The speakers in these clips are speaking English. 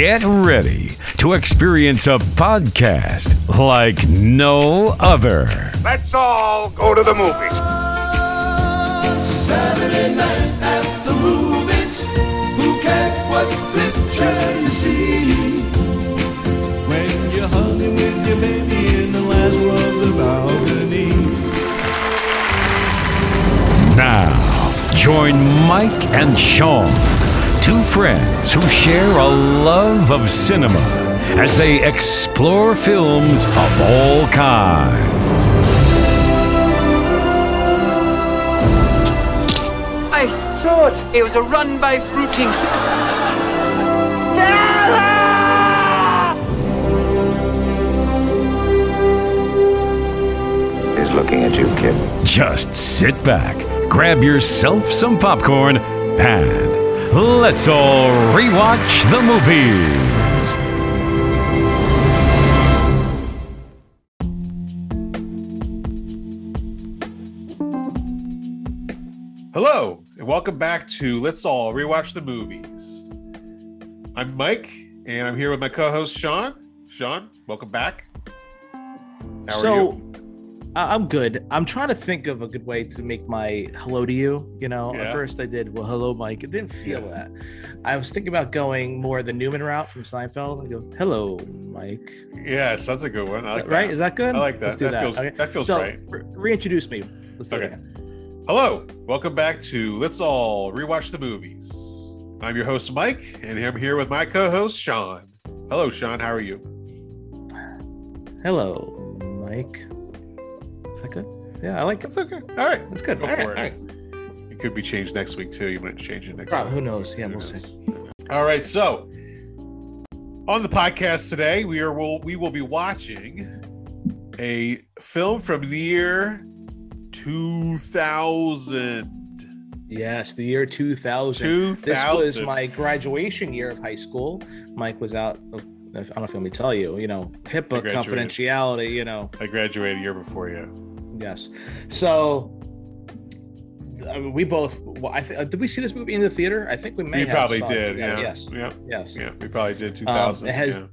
Get ready to experience a podcast like no other. Let's all go to the movies. Saturday night at the movies. Who cares what picture you see? When you're hugging with your baby in the last row of the balcony. Now, join Mike and Sean, two friends who share a love of cinema as they explore films of all kinds. I saw it. It was a run by fruiting. He's looking at you, kid. Just sit back, grab yourself some popcorn, and let's all rewatch the movies. Hello, and welcome back to Let's All Rewatch the Movies. I'm Mike, and I'm here with my co-host Sean. Sean, welcome back. How are so you? I- I'm good. I'm trying to think of a good way to make my hello to you. You know, Yeah. at first I did, well, hello, Mike. It didn't feel Yeah. that. I was thinking about going more the Newman route from Seinfeld. I go, hello, Mike. Yes, that's a good one. Like right? that. Is that good? I like that. Let's do That that. feels- okay. that feels so, right. re- reintroduce me. Let's do it Okay. again. Hello, welcome back to Let's All Rewatch the Movies. I'm your host Mike, and I'm here with my co-host Sean. Hello, Sean. How are you? Hello, Mike. Is that good? Yeah, I like it. That's okay. All right, That's good. Go All right, for it. all right. It could be changed next week too. You might change it next Well, week. who knows? Yeah, Who we'll knows? see. All right, so on the podcast today, we are will we will be watching a film from the year 2000. Yes, the year 2000. 2000. This was my graduation year of high school. Mike was out. Of, I don't know if let me tell you. You know, HIPAA graduated. confidentiality. You know, I graduated a year before you. Yes. So I mean, we both. Well, I th- uh, did we see this movie in the theater? I think we may. We probably did. Yeah. Yes. Yeah. Yes. Yeah. We probably did 2000. it has- yeah.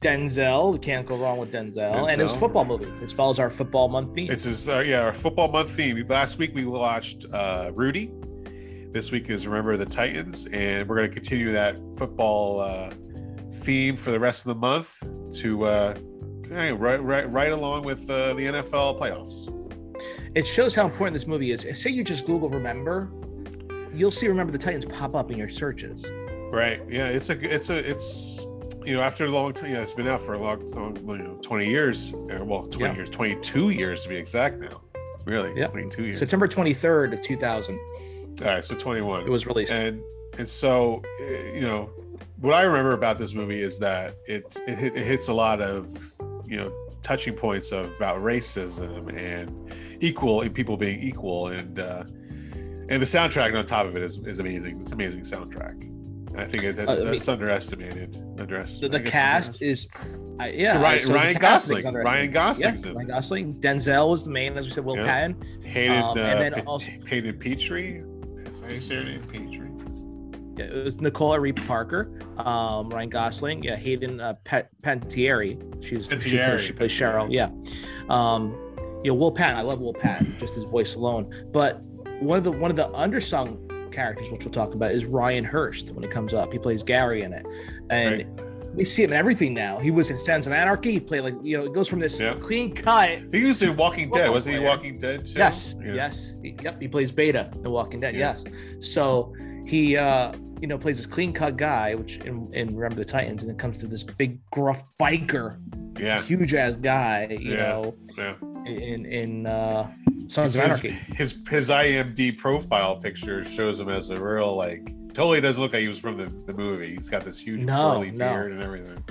Denzel. You can't go wrong with Denzel. And it's a football movie. This follows our football month theme. This is uh, yeah our football month theme. Last week we watched uh, Rudy. This week is Remember the Titans, and we're going to continue that football uh, theme for the rest of the month to uh, right right right along with uh, the NFL playoffs. It shows how important this movie is. Say you just Google "Remember," you'll see "Remember the Titans" pop up in your searches. Right? Yeah, it's a it's a it's you know after a long time. Yeah, it's been out for a long, long you know, twenty years. Uh, well, twenty Yeah. years, twenty two years to be exact. Now, really, Yep. twenty two years. September 23rd of 2000. All right, so twenty one. It was released. and and so uh, you know what i remember about this movie is that it it, it hits a lot of you know touching points of about racism and equal and people being equal and uh and the soundtrack on top of it is, is amazing it's an amazing soundtrack i think it's, Uh, I mean- underestimated underestimated the, the cast is, I yeah, Ryan- so Ryan Gosling. Ryan Gosling's yeah, Ryan. Gosling. Denzel was the main, as we said. Will Yeah. Patton. Hayden Um, uh, and then Pe- also- Hayden Petrie is that how you say name Petrie Yeah, it was Nicole Reed Parker. Um, Ryan Gosling. Yeah, Hayden uh, Pet Pantieri. She's she, Panettiere, she plays Cheryl. Yeah. Um, you know, Will Patton. I love Will Patton, just his voice alone. But one of the one of the undersung characters, which we'll talk about, is Ryan Hurst when it comes up. He plays Gary in it, and Right. we see him in everything now. He was in Sons of Anarchy. He played like you know, it goes from this Yeah. clean cut he was in walking dead wasn't he walking dead too Yes, Yeah. yes, yep. He plays Beta in Walking Dead. Yeah. Yes, so he, uh, you know, plays this clean cut guy, which in, in Remember the Titans, and then comes to this big gruff biker, yeah huge ass guy, you Yeah. know, yeah in in uh, Sons his, Anarchy. his his IMD profile picture shows him as a real like totally doesn't look like he was from the, the movie. He's got this huge No, curly no. beard and everything.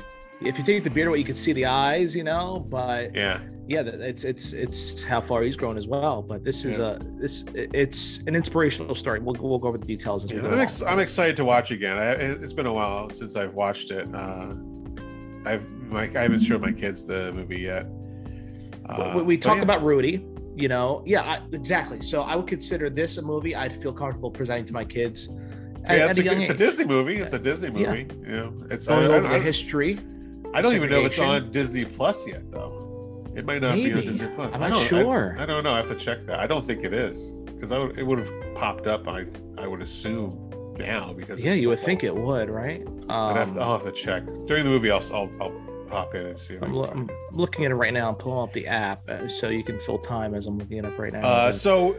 If you take the beard away, you can see the eyes, you know. But Yeah, yeah, it's it's it's how far he's grown as well. But this is Yeah. a this it's an inspirational story. We'll we'll go over the details as we Yeah, go. I'm, ex- I'm excited to watch again. I, it- it's been a while since I've watched it. Uh, I've my, I haven't showed my kids the movie yet. Uh, we, we talked yeah. about Rudy. You know, yeah, I, exactly. So I would consider this a movie I'd feel comfortable presenting to my kids Yeah, at it's a a, young it's a. Disney movie. It's a Disney Yeah. movie. You know, it's Going over the history. I don't even know if it's on Disney Plus yet, though. It might not be on Disney Plus. I'm I not don't- sure. I, I don't know. I have to check that. I don't think it is because I it would have popped up. I I would assume now because Yeah, you would think it would, right? I'd have to, Um, I'll have to check during the movie. I'll I'll, I'll pop in and see. I I'm, lo- I'm looking at it right now. I'm pulling up the app uh, so you can fill time as I'm looking it up right now. Uh, so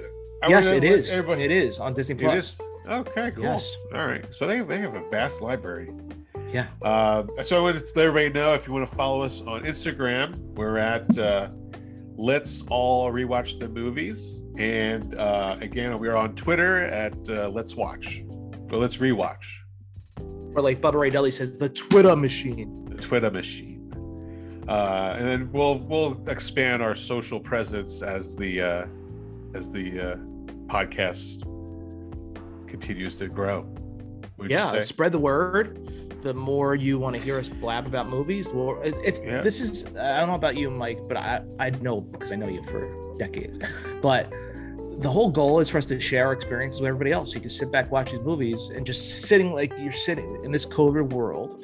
yes, it is. Everybody, It is on Disney Plus. Okay, cool. Yes. All right. So they they have a vast library. Yeah. Uh, so I wanted to let everybody know if you want to follow us on Instagram, we're at uh, Let's All Rewatch the Movies, and uh, again we are on Twitter at uh, Let's Watch or Let's Rewatch Or like Bubba Ray Dudley says, the Twitter machine. the Twitter machine. Uh, and then we'll we'll expand our social presence as the uh, as the uh, podcast continues to grow. Yeah, spread the word. The more you want to hear us blab about movies, Well, it's, it's Yeah. this is I don't know about you, Mike, but I I know because I know you for decades. But the whole goal is for us to share our experiences with everybody else. So you can sit back, watch these movies, and just sitting like you're sitting in this COVID world.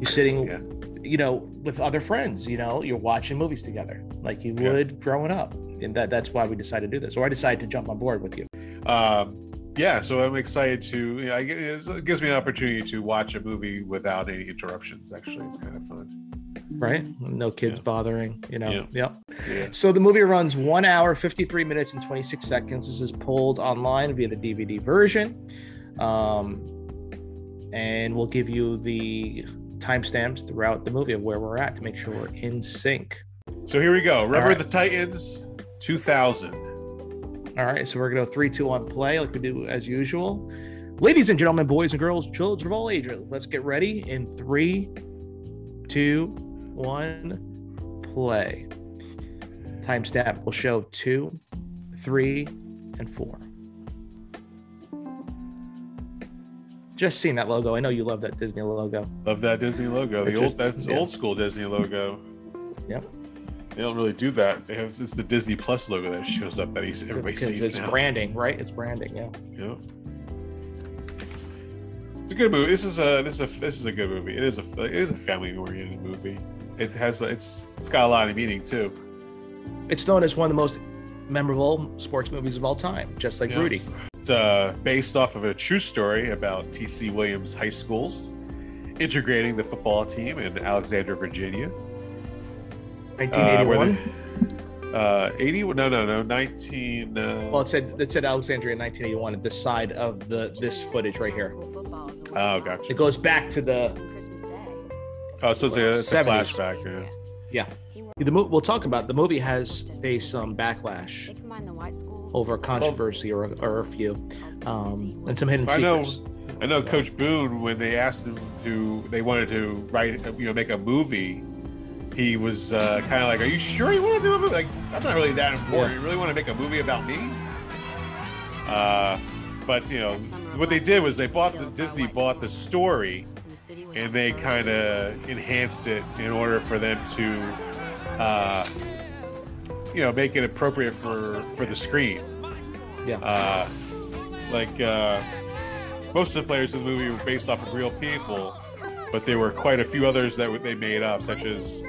You're sitting, Yeah. you know, with other friends. You know, you're watching movies together like you Yes. would growing up, and that that's why we decided to do this. Or I decided to jump on board with you. um yeah so i'm excited to you know, I get, it gives me an opportunity to watch a movie without any interruptions actually it's kind of fun Right? No kids Yeah. bothering. You know. Yeah. Yep. yeah So the movie runs one hour, 53 minutes, and 26 seconds. This is pulled online via the DVD version. Um, and we'll give you the timestamps throughout the movie of where we're at to make sure we're in sync. so here we go remember right. the titans 2000 All right. So we're going to go three, two, one, play like we do as usual. Ladies and gentlemen, boys and girls, children of all ages, let's get ready in three, two, one, play. Timestamp will show two, three, and four. Just seeing that logo, I know you love that Disney logo. love that disney logo the It old that's yeah. old school disney logo Yep. They don't really do that have it's the disney plus logo that shows up that he's everybody sees it's now branding, right? It's branding, yeah. Yeah. It's a good movie. This is a this is a this is a good movie. It is a it is a family oriented movie. It has it's it's got a lot of meaning too. It's known as one of the most memorable sports movies of all time, just like Yeah. Rudy. It's uh, based off of a true story about T.C. Williams High Schools integrating the football team in Alexandria, Virginia. Uh, where 1981. they- Uh, 80? No, no, no. 19. Uh, well, it said it said Alexandria in 1981 at the side of the this footage right here. oh, gotcha. It goes back to the Oh, so it's a, it's a flashback. Yeah. yeah. The mo- we'll talk about the movie has faced some backlash over controversy or, or a few, um, and some hidden I know. secrets. I know Coach Boone when they asked him to, they wanted to write, you know, make a movie. He was uh, kind of like, "Are you sure you want to do a movie? Like, I'm not really that important. You really want to make a movie about me?" Uh, but you know, what they did was they bought the Disney bought the story and they kind of enhanced it in order for them to, uh, you know, make it appropriate for for the screen. Yeah. Uh, like uh, most of the players in the movie were based off of real people, but there were quite a few others that they made up, such as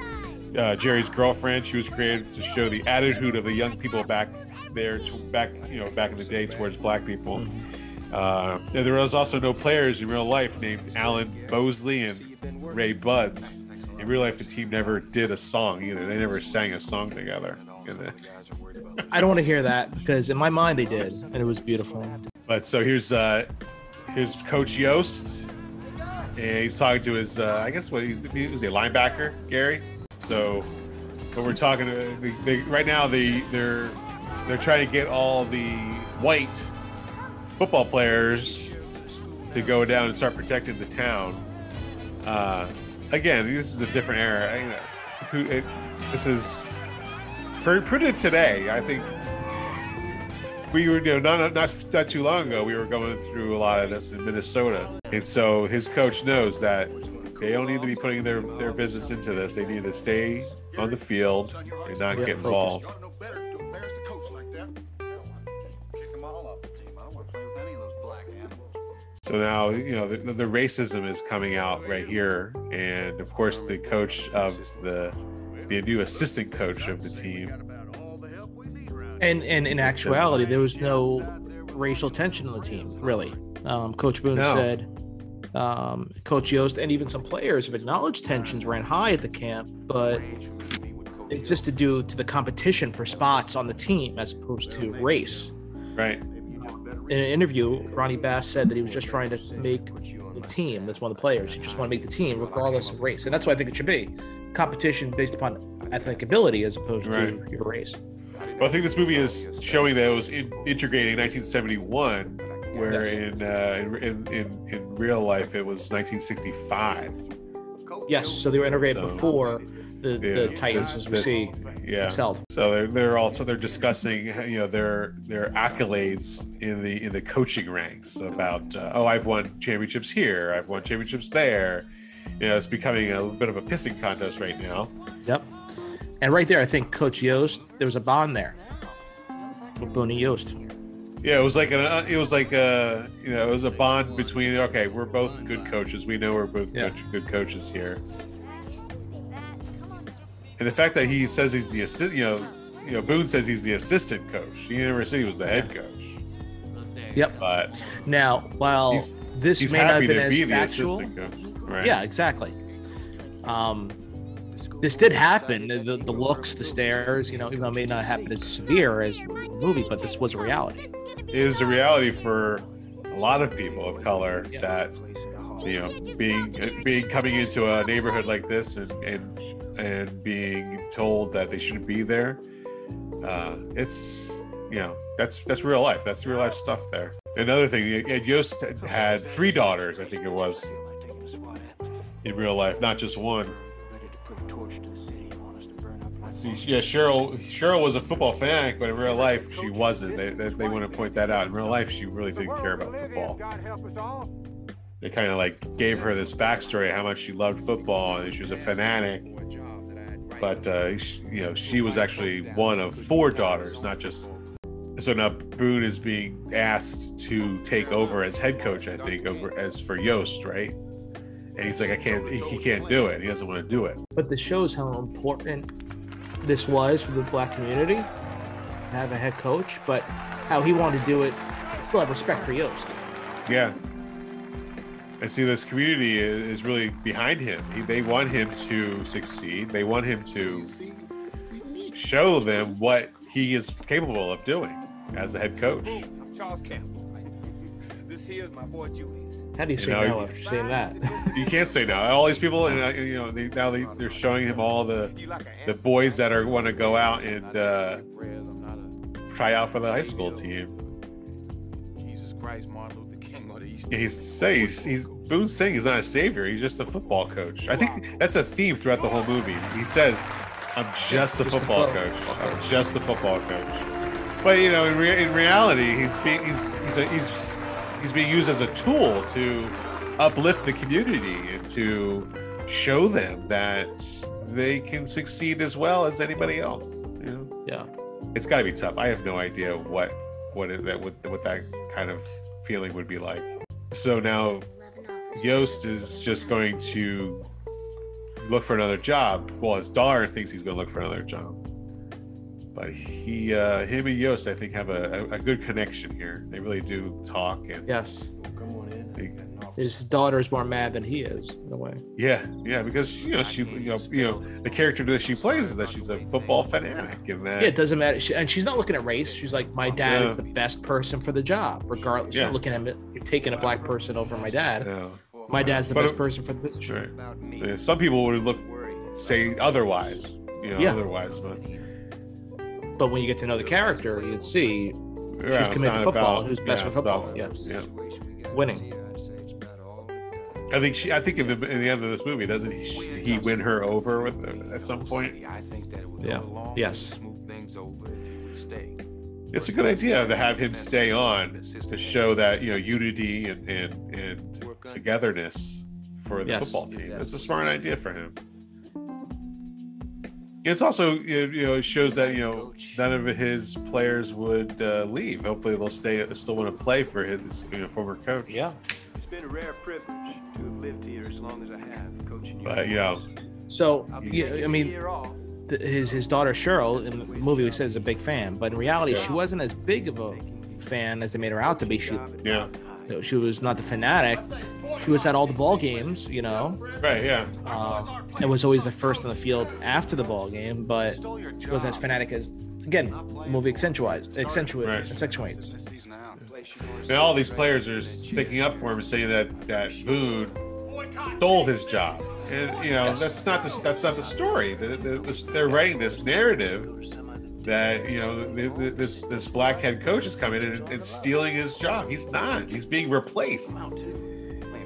uh, Jerry's girlfriend. She was created to show the attitude of the young people back there, to, back you know, back in the day towards black people. Uh, there was also no players in real life named Alan Bosley and Ray Budds. In real life, the team never did a song either. They never sang a song together. I don't want to hear that because in my mind they did, and it was beautiful. But so here's uh here's Coach Yost, and he's talking to his uh, I guess what he's he was a linebacker, Gary. So but we're talking to they, they, right now they they're they're trying to get all the white football players to go down and start protecting the town. Uh, again, this is a different era. You know, who it, this is pr- printed today. I think we were, you know, not, not not too long ago, we were going through a lot of this in Minnesota, and so his coach knows that they don't need to be putting their their business into this. They need to stay on the field and not get involved. No better, to embarrass the coach like that. Hell, I'd just kick them all off the team. I don't want to play with any of those black animals. So now you know the, the racism is coming out right here, and of course the coach of the the new assistant coach of the team. And and in actuality, there was no racial tension on the team, really. Um, Coach Boone No. said, um, Coach Yost and even some players have acknowledged tensions ran high at the camp, but existed due to the competition for spots on the team as opposed to race. Right. In an interview, Ronnie Bass said that he was just trying to make the team. That's one of the players. He just want to make the team regardless of race. And that's what I think it should be competition based upon athletic ability as opposed Right. to your race. Well, I think this movie is showing that it was in, integrating 1971, where Yes. in, uh, in in in real life it was 1965. Yes, so they were integrated So, before the, Yeah, the Titans, this- as we this- see, Yeah. excelled. So they're, they're also they're discussing you know their their accolades in the in the coaching ranks about uh, oh I've won championships here I've won championships there you know it's becoming a bit of a pissing contest right now Yep. And right there, I think Coach Yost, there was a bond there. Boone Yost. Yeah it was like a it was like a you know it was a bond between okay we're both good coaches we know we're both Yeah. good, good coaches here and the fact that he says he's the assist you know you know Boone says he's the assistant coach he never said he was the head coach Yep. but Now, while He's- this he's may not have been to as be the factual, assistant coach right yeah, exactly. Um, this did happen. The, the looks, the stares, you know, even though it may not happen as severe as the movie, but this was a reality. Is a reality for a lot of people of color that you know being being coming into a neighborhood like this and and and being told that they shouldn't be there uh it's you know that's that's real life. That's real life stuff there. Another thing Ed Yost had three daughters i think it was in real life not just one See, yeah, Cheryl. Cheryl was a football fanatic, but in real life, she wasn't. They, they, they want to point that out. In real life, she really didn't care about football. They kind of like gave her this backstory how much she loved football and she was a fanatic. But uh, you know, she was actually one of four daughters, not just. So now Boone is being asked to take over as head coach. I think over as for Yost, right? And he's like, I can't. He can't do it. He doesn't want to do it. But this shows how important this was for the black community to have a head coach, but how he wanted to do it, still have respect for Yost. Yeah. And see, this community is, is really behind him. They want him to succeed. They want him to show them what he is capable of doing as a head coach. I'm Charles Campbell. This here's my boy Julius. How do you say know, no you- after saying that? You can't say no. All these people, and uh, you know, they, now they, they're showing him all the the boys that are want to go out and uh, try out for the high school team. Jesus Christ, Martin Luther King, or the East. Yeah, He's saying he's, he's Boone's saying he's not a savior. He's just a football coach. I think that's a theme throughout the whole movie. He says, "I'm just a football football coach. I'm just a football coach." But you know, in, rea- in reality, he's being he's he's, a, he's he's being used as a tool to uplift the community and to show them that they can succeed as well as anybody else. You know, yeah. it's got to be tough. I have no idea what what it, that what, what that kind of feeling would be like. So now Yost is just going to look for another job. Well, his daughter thinks he's going to look for another job, but he, uh, him and Yost, I think, have a, a, a good connection here. They really do talk, and Yes. they, His daughter is more mad than he is, in a way. yeah, yeah, because you know she, you know, you know, the character that she plays is that she's a football fanatic, and that Yeah, it doesn't matter. She, and she's not looking at race. She's like, my dad Yeah. is the best person for the job, regardless. She's Yeah. not looking at him, taking a black person over my dad. no, My dad's the But best person for the position. right. Yeah, Some people would look say otherwise, you know, Yeah. otherwise, but But when you get to know the character, you'd see yeah, it's committed to football, about- who's best yeah, for about- football, yes. yeah. winning. I think she. I think in the in the end of this movie, doesn't he, he win her over with at some point? I think that it would Yeah. Yes. smooth things over and he would stay. It's a good idea to have him stay on to show that you know unity and and, and togetherness for the Yes. football team. It's a smart idea for him. It's also you know, it shows that you know none of his players would uh, leave. Hopefully they'll stay still want to play for his you know, former coach. Yeah. It's been a rare privilege to have lived here as long as I have, coaching you. But you know, So I'll yeah, I mean, year off. th- his his daughter Cheryl in the movie we said is a big fan, but in reality, she wasn't as big of a fan as they made her out to be. She yeah, you know, she was not the fanatic. She was at all the ball games, you know, right, yeah, uh, and was always the first on the field after the ball game, but she wasn't as fanatic as again the movie accentuates accentuates Right. accentuates. and all these players are sticking up for him, saying that that Boone stole his job, and you know that's not the that's not the story. The, the, this, they're writing this narrative that you know th- th- this this black head coach is coming in and, and stealing his job. He's not. He's being replaced.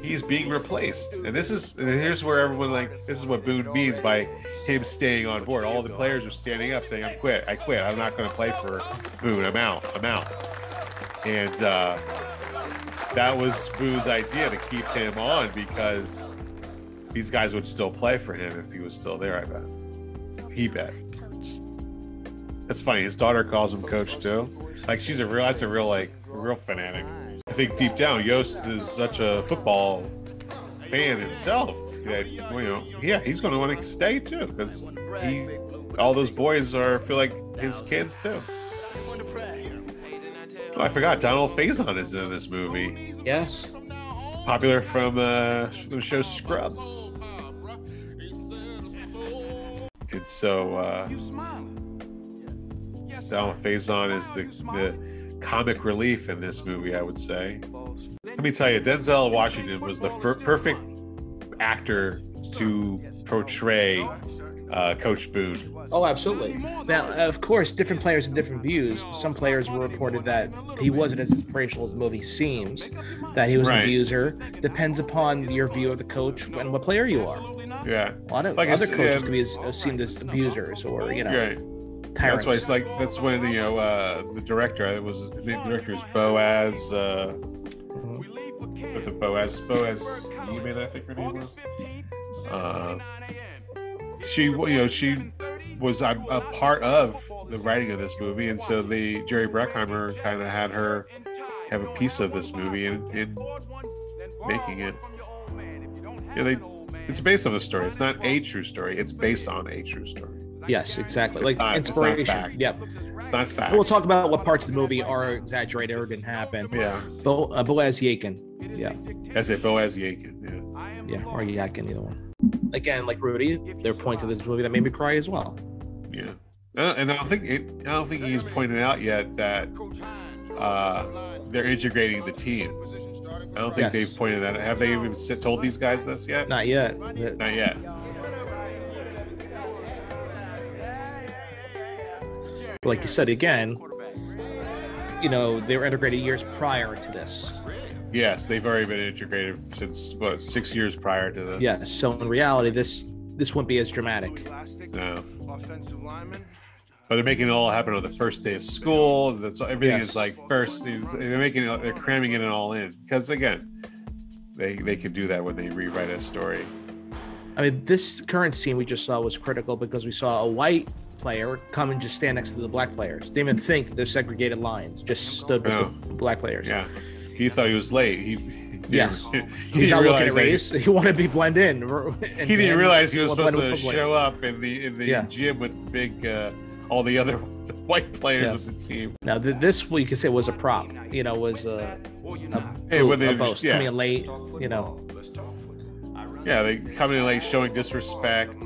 He's being replaced, and this is and here's where everyone like this is what Boone means by him staying on board. All the players are standing up, saying, "I'm quit. I quit. I'm not going to play for Boone. I'm out. I'm out." And uh, that was Boone's idea to keep him on because these guys would still play for him if he was still there. I bet. He bet. That's funny. His daughter calls him coach too. Like she's a real. That's a real like real fanatic. I think deep down, Yost is such a football fan himself that you know, yeah, he's going to want to stay too because he, all those boys are feel like his kids too. Oh, I forgot. Donald Faison is in this movie. Yes, Popular from uh, the show Scrubs. And so uh, Donald Faison is the, the comic relief in this movie, I would say. Let me tell you, Denzel Washington was the fir- perfect actor to portray uh, Coach Boone. Oh, absolutely. Now, of course, different players have different views. Some players were reported that he wasn't as inspirational as the movie seems, that he was Right. an abuser. Depends upon your view of the coach and what player you are. Yeah, A lot of Like other coaches um, could be as, uh, seen as abusers or, you know, right. Tyrants. That's why it's like that's when you know uh, the director. It was the director is Boaz. Uh, with the Boaz Boaz Yemen, I think her name was. Uh, she you know she was a, a part of the writing of this movie, and so the Jerry Bruckheimer kind of had her have a piece of this movie in, in making it. Yeah, they. It's based on a story. It's not a true story. It's based on a true story. Yes, exactly. Like not- inspiration. Yep. It's not fact. We'll talk about what parts of the movie are exaggerated or didn't happen. yeah, Bo, uh, Boaz Yakin. Yeah. that's it. Boaz Yakin. Yeah. Yeah. Or Yakin, either one. Again, like Rudy, there are points of this movie that made me cry as well. Yeah, Uh, and I don't think it, I don't think he's pointed out yet that uh, they're integrating the team. I don't think Yes. they've pointed that. Have they even told these guys this yet? Not yet. Not yet. Like you said again, you know, they were integrated years prior to this. Yes, they've already been integrated since what six years prior to this. Yeah. So in reality, this this wouldn't be as dramatic. No. Offensive lineman. But they're making it all happen on the first day of school. That's everything Yes. is like first. They're making it. They're cramming it all in because again, they they can do that when they rewrite a story. I mean, this current scene we just saw was critical because we saw a white player come and just stand next to the black players. Didn't even think they're segregated lines. Just stood with Oh. the black players. Yeah, he thought he was late. He, he Yes. he He's not looking at that he- race. He wanted to be blend in. and- he didn't realize he was supposed to show up in the in the Yeah. gym with big uh, all the other white players Yes. of the team. Now, th- this could say was a prop. You know, was a, a, Hey, when a boast yeah. coming in late. You know, Yeah, they coming in late, showing disrespect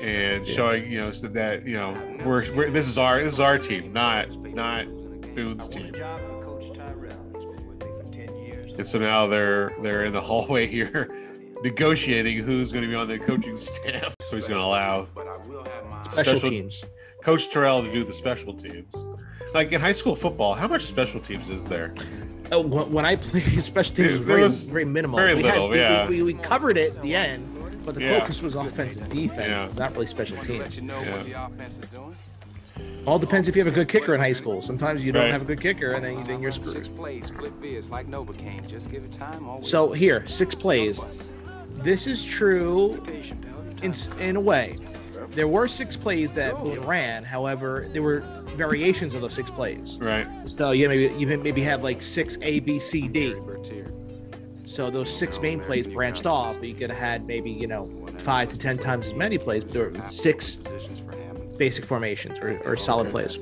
and showing you know so that you know we're, we're this is our this is our team, not not Boone's team. Job for Coach Tyrell. He's been with me for 10 years. And so now they're they're in the hallway here negotiating who's going to be on the coaching staff. So he's going to allow But I will have my special, Special- teams. Coach Terrell to do the special teams. Like in high school football, how much special teams is there? Oh, when, I played special teams, There was very, very minimal. very we little, we- yeah. We, we, we covered it at the end, but the Yeah. focus was offense and defense, Yeah. not really special teams. you know Yeah. what the offense is doing. All depends if you have a good kicker in high school. Sometimes you don't Right. have a good kicker, and then, then you're screwed. plays, split beers like Novocaine. Just give it time. Always So here, six plays. This is true patient, pal. Your in in a way. There were six plays that Boone ran. However, there were variations of those six plays. Right. So you maybe you maybe have like six A, B, C, D. So those six main plays branched off. You could have had maybe you know five to ten times as many plays, but there were six basic formations or, or solid plays.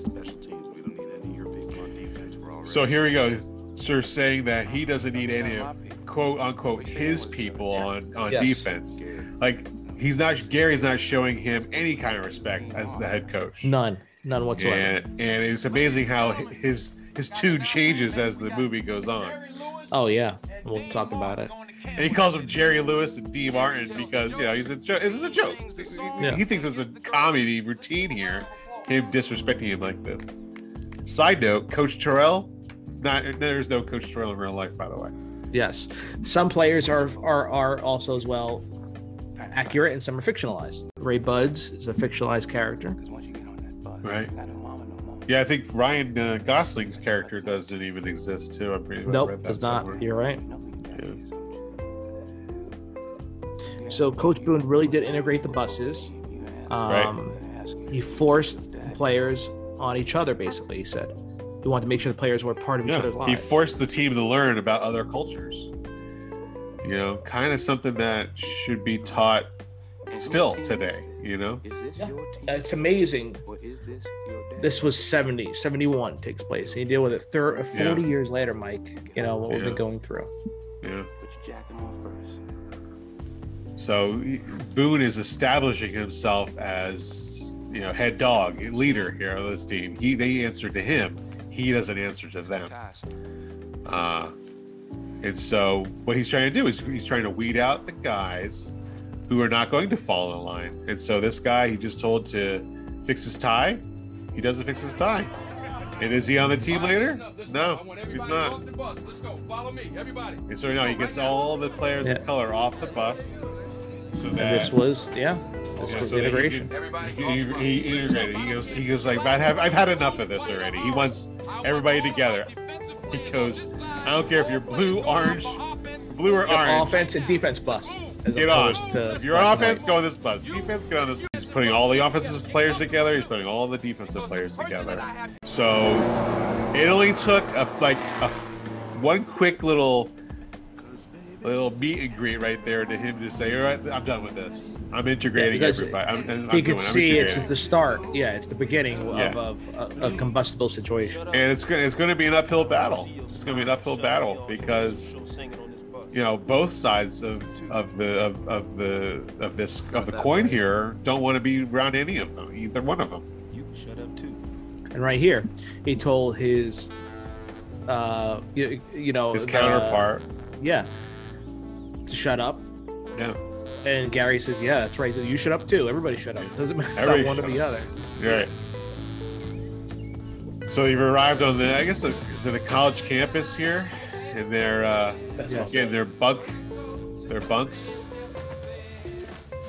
So here we go. Sir saying that he doesn't need any of quote unquote his people on on Yes. defense. Like he's not Gary's not showing him any kind of respect as the head coach. None, none whatsoever. And and it's amazing how his his tune changes as the movie goes on. Oh yeah, we'll talk about it. And he calls him Jerry Lewis and Dean Martin because you know he's a joke. This is a joke. Yeah. He thinks it's a comedy routine here, him disrespecting him like this. Side note: Coach Terrell. Not there's no Coach Terrell in real life, by the way. Yes, some players are are are also as well accurate, and some are fictionalized. Ray Budds is a fictionalized character. Right. Yeah, I think Ryan uh, Gosling's character doesn't even exist too. I'm pretty. I read Nope, that does not. somewhere. You're right. Yeah. So Coach Boone really did integrate the buses. Um, He forced players on each other. Basically, he said he wanted to make sure the players were part of each other's Yeah, he forced the team to learn about other cultures. You know, kind of something that should be taught still today. You know, it's amazing. This was 70, 71 takes place. And you deal with it thir- 40 Yeah. years later, Mike. You know what we've been going through. yeah. So Boone is establishing himself as you know head dog, leader here of this team. He they answer to him. He doesn't answer to them. Uh, and so what he's trying to do is he's trying to weed out the guys who are not going to fall in line. And so this guy he just told to fix his tie. He doesn't fix his tie. And is he on the team later? No, he's not. Let's go. Follow me, everybody. And so now he gets all the players Yeah. of color off the bus. So that this was, yeah, this yeah, was so he integration. can- He, he, he integrated. He goes. He goes like, I have. I've had enough of this already. He wants everybody together. He goes. I don't care if you're blue, orange, blue or orange. offense and defense bus. As Get on. to If you're on offense, go on this bus. Defense, get on this. He's putting all the offensive players together. He's putting all the defensive players together. So it only took a like a one quick little little meet and greet right there to him to say, "All right, I'm done with this. I'm integrating because everybody. I'm, I'm he could see it's integrating." the start. Yeah, it's the beginning Yeah. of, of a, a combustible situation. and it's gonna it's gonna be an uphill battle. It's gonna be an uphill battle because you know both sides of of the of, of the of this of the coin here don't want to be around any of them, either one of them. You shut up too and right here, he told his, uh, you, you know, His the- counterpart, yeah, to shut up. yeah, And Gary says, "Yeah, that's right." So "You shut up too. Everybody shut up. Doesn't matter. It's not one or the up. other." you're right. So you've arrived on the I guess is it a college campus here, and they're uh, Yes. again their bunk, their bunks.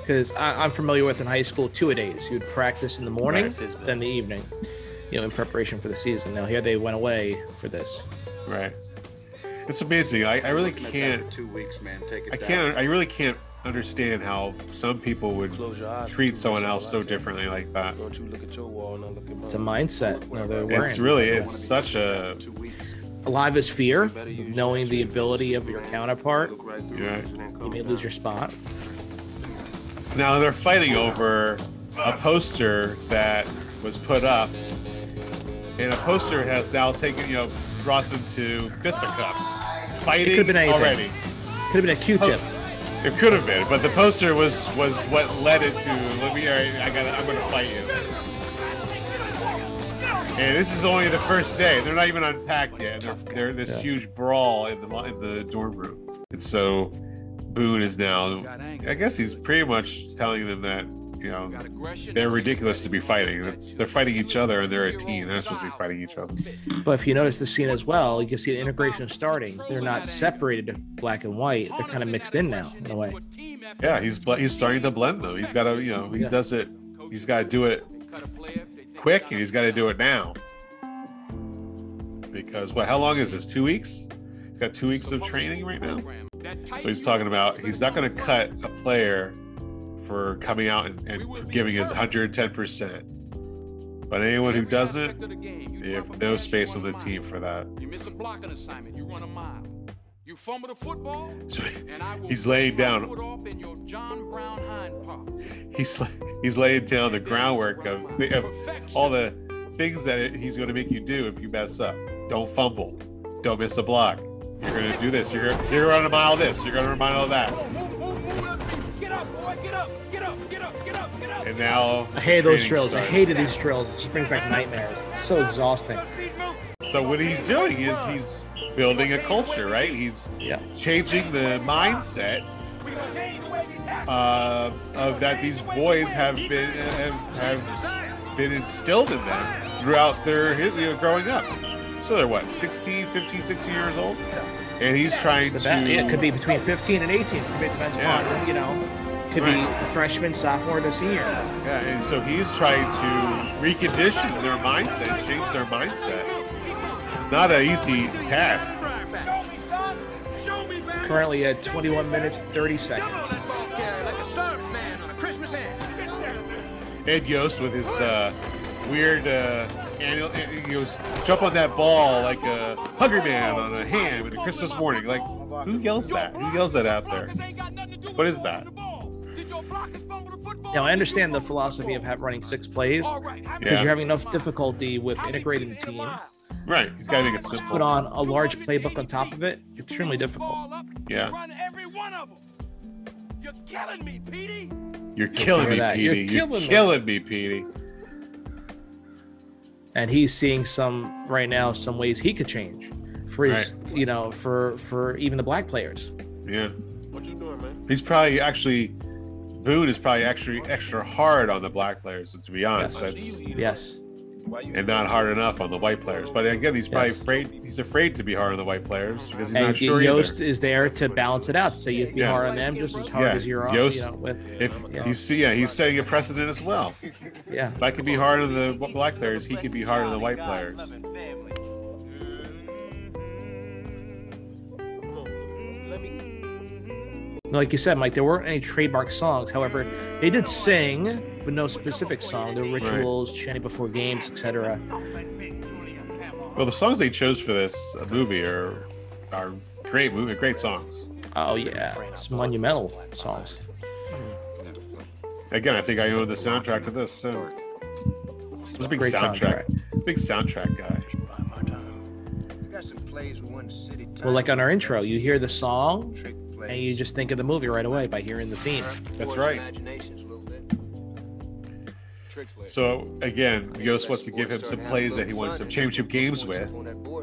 Because I'm familiar with in high school two a days. You'd practice in the morning, Right. then the evening, you know, in preparation for the season. Now here they went away for this. Right. It's amazing. I, I really can't. Two weeks, man. Take it I can't. I really can't understand how some people would eyes. treat someone else so differently like that. Don't you look at your wall, now look at mine. It's a mindset. You It's really. It's such a. Two weeks. a lot of his fear, knowing the ability of your counterpart. Look right through Yeah. it and then You may lose your spot. Now they're fighting over a poster that was put up, and a poster has now taken, you know, brought them to fisticuffs, fighting been anything. already. Could have been a Q-tip. Oh, it could have been, but the poster was was what led it to. Let me. All right, I got. I'm going to fight you. And this is only the first day. They're not even unpacked yet. They're, they're this Yeah. huge brawl in the in the dorm room. And so Boone is now. I guess he's pretty much telling them that you know they're ridiculous to be fighting. It's, they're fighting each other, and they're a team. They're not supposed to be fighting each other. But if you notice the scene as well, you can see the integration starting. They're not separated black and white. They're kind of mixed in now, in a way. Yeah, he's he's starting to blend them. He's got to you know he Yeah. does it. He's got to do it quick, and he's got to do it now. Because what? How long is this? Two weeks? He's got two weeks of training right now. So he's talking about he's not going to cut a player for coming out and, and giving his 110 percent. But anyone who doesn't, they have no space on the team for that. You miss a blocking assignment, you run a mile. You fumble the football, So and I will he's laying down. off in your John Brown hind he's he's laying down the groundwork of, of all the things that he's going to make you do if you mess up. Don't fumble. Don't miss a block. You're going to do this. You're gonna, you're going to run a mile this. You're going to run a mile that. Get up, boy! Get up! Get up! Get up! Get up! Get up! And now I hated those training drills. I hated these drills. It just brings back nightmares. It's so exhausting. So what he's doing is he's building a culture, right? He's Yeah. changing the mindset uh, of that these boys have been have, have been instilled in them throughout their his, you know, growing up. So they're what, 16, 15, 16 years old? Yeah. And he's trying to ba- it could be between 15 and 18. It could be depends Yeah. upon, you know, could be Right. a freshman, sophomore to senior. Yeah, and so he's trying to recondition their mindset, change their mindset. Not an easy task. Currently at 21 minutes 30 seconds. Like a star man on a Christmas hand. Ed Yost with his uh, weird uh, annual, he goes jump on that ball like a hungry man on a hand with a Christmas morning. Like who yells that? Who yells that out there? What is that? Now I understand the philosophy of have running six plays because Yeah. you're having enough difficulty with integrating the team. Right, he's got to make it Put on a large playbook on top of it. Extremely difficult. Yeah, Run every one of them. You're killing me, Petey. you're killing me, hear that. You're Petey. You're killing me. killing me, Petey. and he's seeing some right now some ways he could change for his you know for for even the black players Yeah, What you doing, man? he's probably actually Boone is probably actually extra hard on the black players. To be honest, yes that's yes Why you? And not hard enough on the white players. But again, he's probably Yes. afraid. He's afraid to be hard on the white players because he's and not sure either. Yost is there to balance it out so you have to be Yeah. hard on them just as hard Yeah, as you're on Yost- you know, with If Yeah. he's yeah, he's setting a precedent as well. yeah If I can be hard on the black players, he can be hard on the white players. like you said mike there weren't any trademark songs however they did sing but no specific song the rituals chanting before games etc Well, the songs they chose for this uh, movie are are great movie, great songs. oh yeah it's monumental songs Again, I think I own the soundtrack to this too. I was a big Great soundtrack, big soundtrack guy. Got some plays with one city. well like on our intro you hear the song and you just think of the movie right away by hearing the theme That's right. So again, Yost wants to give him some plays that he wants some championship games with,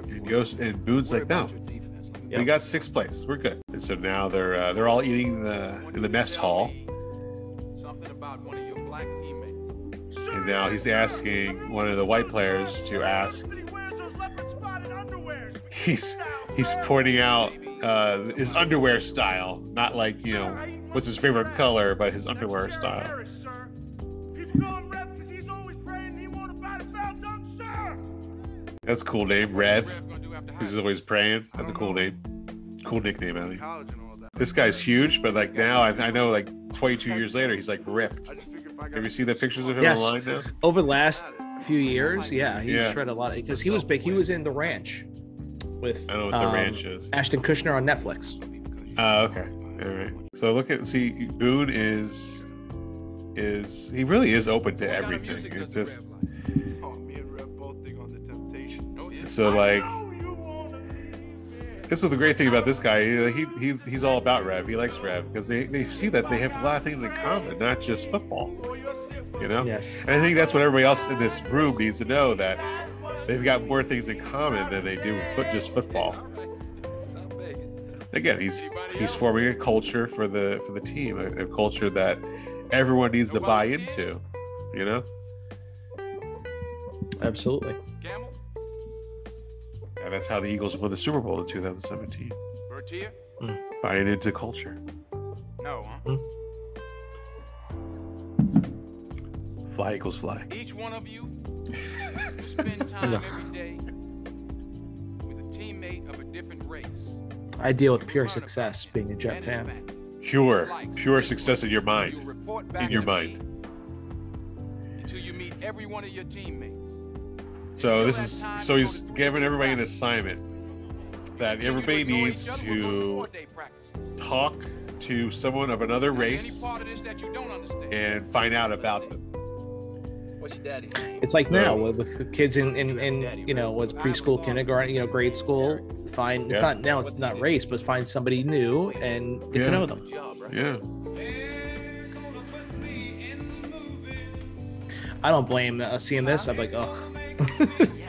and Yost and Boone's like, no, we got six plays, we're good. And so now they're uh, they're all eating the in the mess hall, Something about one of your black teammates. and now he's asking one of the white players to ask. He's he's pointing out uh, his underwear style, not like you know what's his favorite color, but his underwear style. That's a cool name, Rev. Rev gonna do after He's always praying. That's a cool name. Cool nickname, I think. college and all that. This guy's huge, but like now, I, I know like 22 years later, he's like ripped. Have you seen the pictures of him Yes. online now? over the last few years yeah he's Yeah. shredded a lot because he was big he was in the ranch with I don't know what the um, ranch is. ashton kutcher on netflix Oh, okay. All right. So look at see, Boone is is he really is open to What kind of everything. It's just Rev so like this is the great thing about this guy. He, he he's all about Rev. He likes Rev because they, they see that they have a lot of things in common, not just football. You know. yes And I think that's what everybody else in this room needs to know that they've got more things in common than they do with foot just football. Again, he's he's forming a culture for the for the team, a, a culture that everyone needs to buy into. You know, absolutely that's how the Eagles won the Super Bowl in 2017, Bertier? Hmm. buying into culture. No, huh? Hmm. Fly equals fly. Each one of you will spend time every day with a teammate of a different race. i deal with pure success being a jet fan. Pure, pure success in your mind. report In your mind. Until you meet every one of your teammates. So this is so he's giving everybody an assignment that everybody needs to talk to someone of another race and find out about them. It's like now with, with kids in, in, in you know was preschool, kindergarten, you know, grade school. Find it's Yeah. not now it's not race, but find somebody new and get Yeah. to know them. Yeah. I don't blame uh, seeing this. I'm like, oh,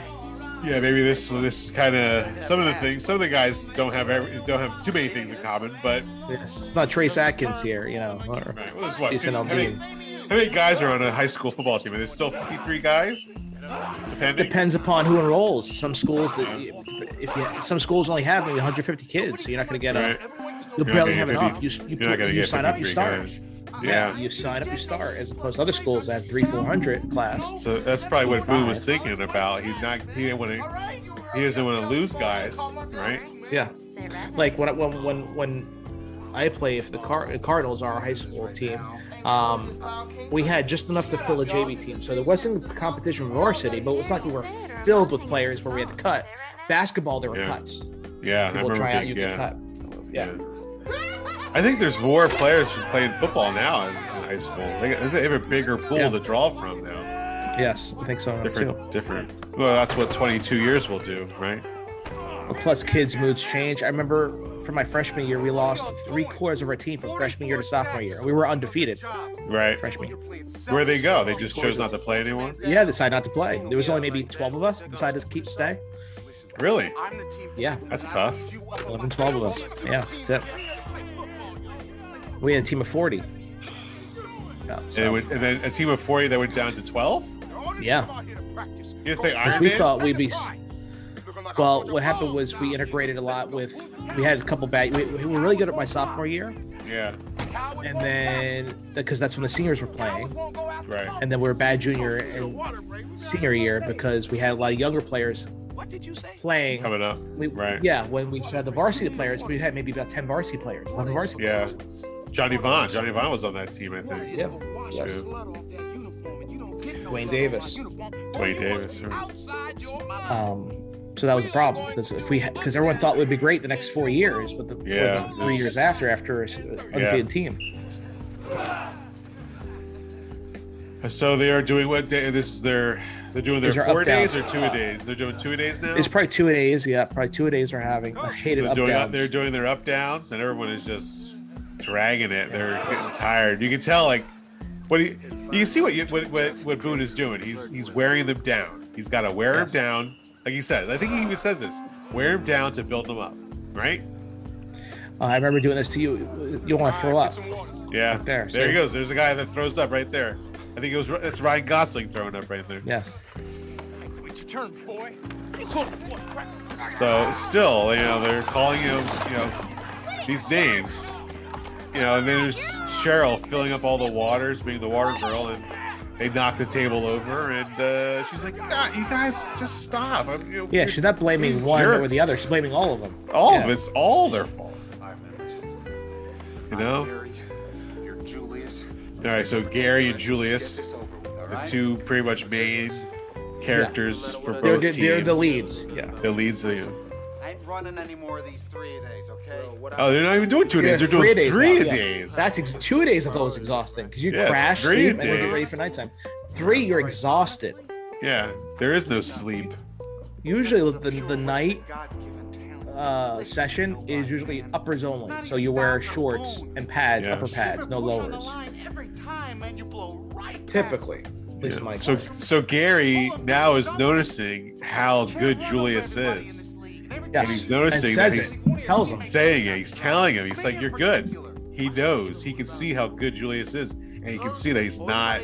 Yeah, maybe this this kind of some of the things. Some of the guys don't have every, don't have too many things in common, but yes, it's not Trace Atkins here, you know. Or, right, well, what Jason how many, how many guys are on a high school football team? Are there still fifty three guys? Depending. Depends upon who enrolls. Some schools that if you some schools only have maybe 150 kids, so you're not going to get a. Right. You'll You're barely have enough. You, you, you're you sign up, you start. guys. Yeah. you sign up, you start, as opposed to other schools that have three, four hundred class. So that's probably what Boone was thinking about. He not he didn't want to he doesn't want to lose guys, right? Yeah, like when when when when I play for the Car- Cardinals, our high school team, um, we had just enough to fill a JV team. So there wasn't competition with city, but it was like we were filled with players where we had to cut. Basketball, there were Yeah. cuts. Yeah, I remember. try out, you yeah, get cut. Yeah. I think there's more players playing football now in, in high school. They, they have a bigger pool Yeah. to draw from now. Yes, I think so too. Different, different. Well, that's what 22 years will do, right? Plus, kids' moods change. I remember for my freshman year, we lost three quarters of our team from freshman year to sophomore year. We were undefeated Right. freshman year. Where they go? They just chose not to play anymore. Yeah, decided not to play. There was only maybe 12 of us that decided to keep stay. Really? Yeah, That's tough. 11, 12 of us. Yeah, that's it. We had a team of 40. Yeah, And, went, and then a team of 40 that went down to 12. yeah. You think Because we thought we'd be. Well, what happened was we integrated a lot with. We had a couple bad. We, we were really good at my sophomore year, Yeah. and then because that's when the seniors were playing, Right. and then we were bad junior and senior year because we had a lot of younger players what did you say? playing. Coming up. We, Right. Yeah, when we had the varsity players, we had maybe about ten varsity players, eleven varsity Yeah. players. Johnny Vaughn. Johnny Vaughn was on that team, I think. Yeah. Yes. Dwayne Davis. Dwayne Davis. right. Um, so that was a problem because if we because everyone thought we'd be great the next four years, but the, Yeah. the three years after after a s- undefeated team. So they are doing what day? This is their. They're doing their These four up days or two a days. They're doing two a days now. It's probably two a days. Yeah, probably two a days are having. I So hated they're up doing downs. they're doing their up downs, and everyone is just dragging it. They're getting tired. You can tell like what he, you can see what you, what, what what Boone is doing. He's he's wearing them down. He's got to wear Yes. them down. Like he said, I think he even says this: wear them down to build them up. Right? Uh, I remember doing this to you. You want to throw up? Yeah. there, There he goes. There's a guy that throws up right there. I think it was it's Ryan Gosling throwing up right there. Yes. Wait your turn, boy. So still, you know, they're calling him, you know, these names. You know, and then there's Sheryl filling up all the waters, being the water girl, and they knock the table over, and uh, she's like, God, "You guys, just stop!" I'm, you know, Yeah, she's not blaming you're one or the other. She's blaming all of them. All Yeah. of it's all their fault. You know. You're Julius. All right, so Gary and Julius, the two pretty much main characters for both They're, they're, teams. they're the leads. Yeah. The leads. You know. I ain't running any more of these three days, okay? Oh, they're not even doing two days. They're doing three days three now, yeah. days. That's ex- two days. I thought was exhausting because you Yeah, crash, three sleep, and then get days. ready for nighttime. Three, you're exhausted. Yeah, there is no sleep. Usually, the the night uh, session is usually uppers only. So you wear shorts and pads, Yeah. upper pads, no lowers. Every time, man, you blow right Typically, Yeah. So, so Gary now is noticing how good Julius is. Yes, he's noticing and that says he's- it, tells him. Saying it, he's telling him. He's like, "You're good." He knows. He can see how good Julius is, and he can see that he's not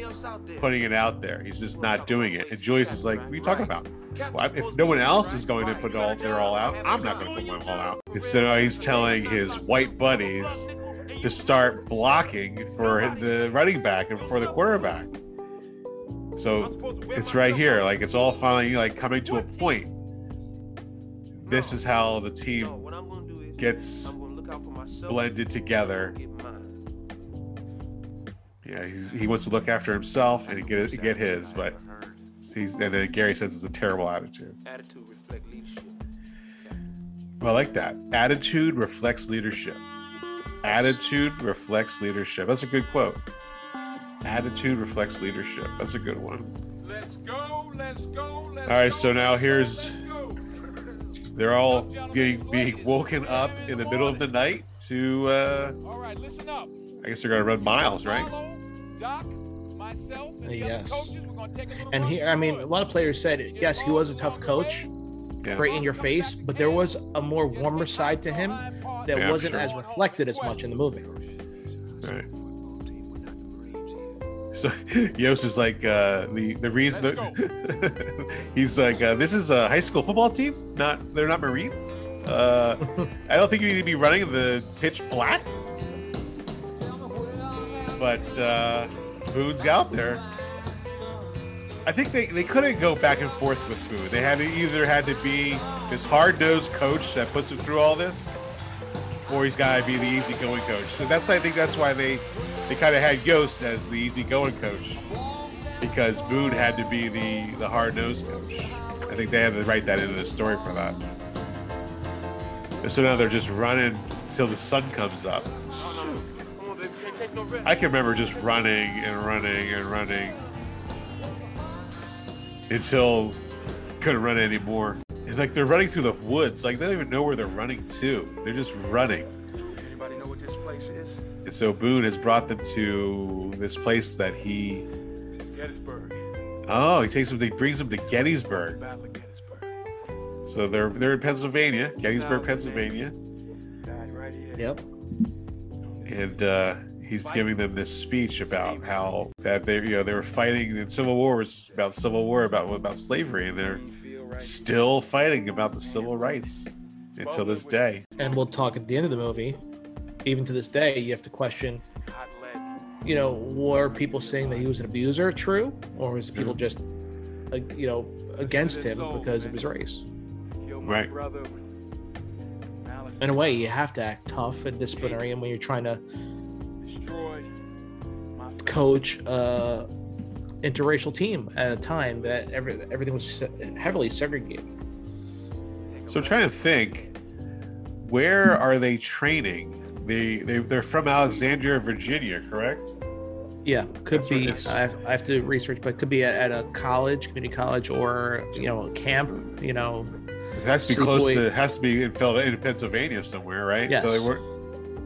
putting it out there. He's just not doing it. And Julius is like, "What are you talking about? Well, if no one else is going to put all their all out, I'm not going to put my all out." Instead, of he's telling his white buddies to start blocking for the running back and for the quarterback. So it's right here. Like it's all finally like coming to a point. This is how the team gets blended together. Yeah, he's, he wants to look after himself and get get his, but he's and then Gary says it's a terrible attitude. Attitude reflect leadership. Well, I like that. Attitude reflects leadership. Attitude reflects leadership. That's a good quote. Attitude reflects leadership. That's a good one. Let's go, let's go, let's All right, so now here's- let's go. They're all getting being woken up in the middle of the night to. uh All right, listen up. I guess they're gonna run miles, right? Doc, myself, and Yes. coaches, we're gonna take a little And run here, I mean, a lot of players said, yes, he was a tough coach, Yeah. great in your face, but there was a more warmer side to him that Yeah, wasn't sure. as reflected as much in the movie. Right. So Yoast is like uh, the the reason that he's like uh, this is a high school football team. Not they're not Marines. Uh, I don't think you need to be running the pitch black. But uh, Boone's out there. I think they, they couldn't go back and forth with Boone. They had to either had to be this hard nosed coach that puts him through all this, or he's got to be the easygoing coach. So that's I think that's why they they kind of had Yoast as the easygoing coach because Boone had to be the the hard nosed coach. I think they had to write that into the story for that. And so now they're just running till the sun comes up. I can remember just running and running and running until couldn't run anymore. And like they're running through the woods, like they don't even know where they're running to. They're just running. Anybody know what this place is? And so Boone has brought them to this place that he Gettysburg. oh he takes them he brings them to Gettysburg. Battle of Gettysburg. So they're they're in Pennsylvania, Gettysburg, Pennsylvania, Died right here. Yep. and uh, he's giving them this speech about how that they you know they were fighting the Civil War was about Civil War about about slavery, and they're still fighting about the civil rights until this day. And we'll talk at the end of the movie. Even to this day, you have to question, you know, were people saying that he was an abuser true, or was it people just, uh, you know, against him because of his race? Right. brother with malice. In a way, you have to act tough and disciplinary, and when you're trying to coach a interracial team at a time that every, everything was heavily segregated. So I'm trying to think, where are they training? They they they're from Alexandria, Virginia, correct? Yeah, could That's be. I have, I have to research, but it could be at, at a college, community college, or you know, a camp. You know, It has to be Sleepaway- close to. It has to be in Philadelphia, in Pennsylvania somewhere, right? Yes. So they were.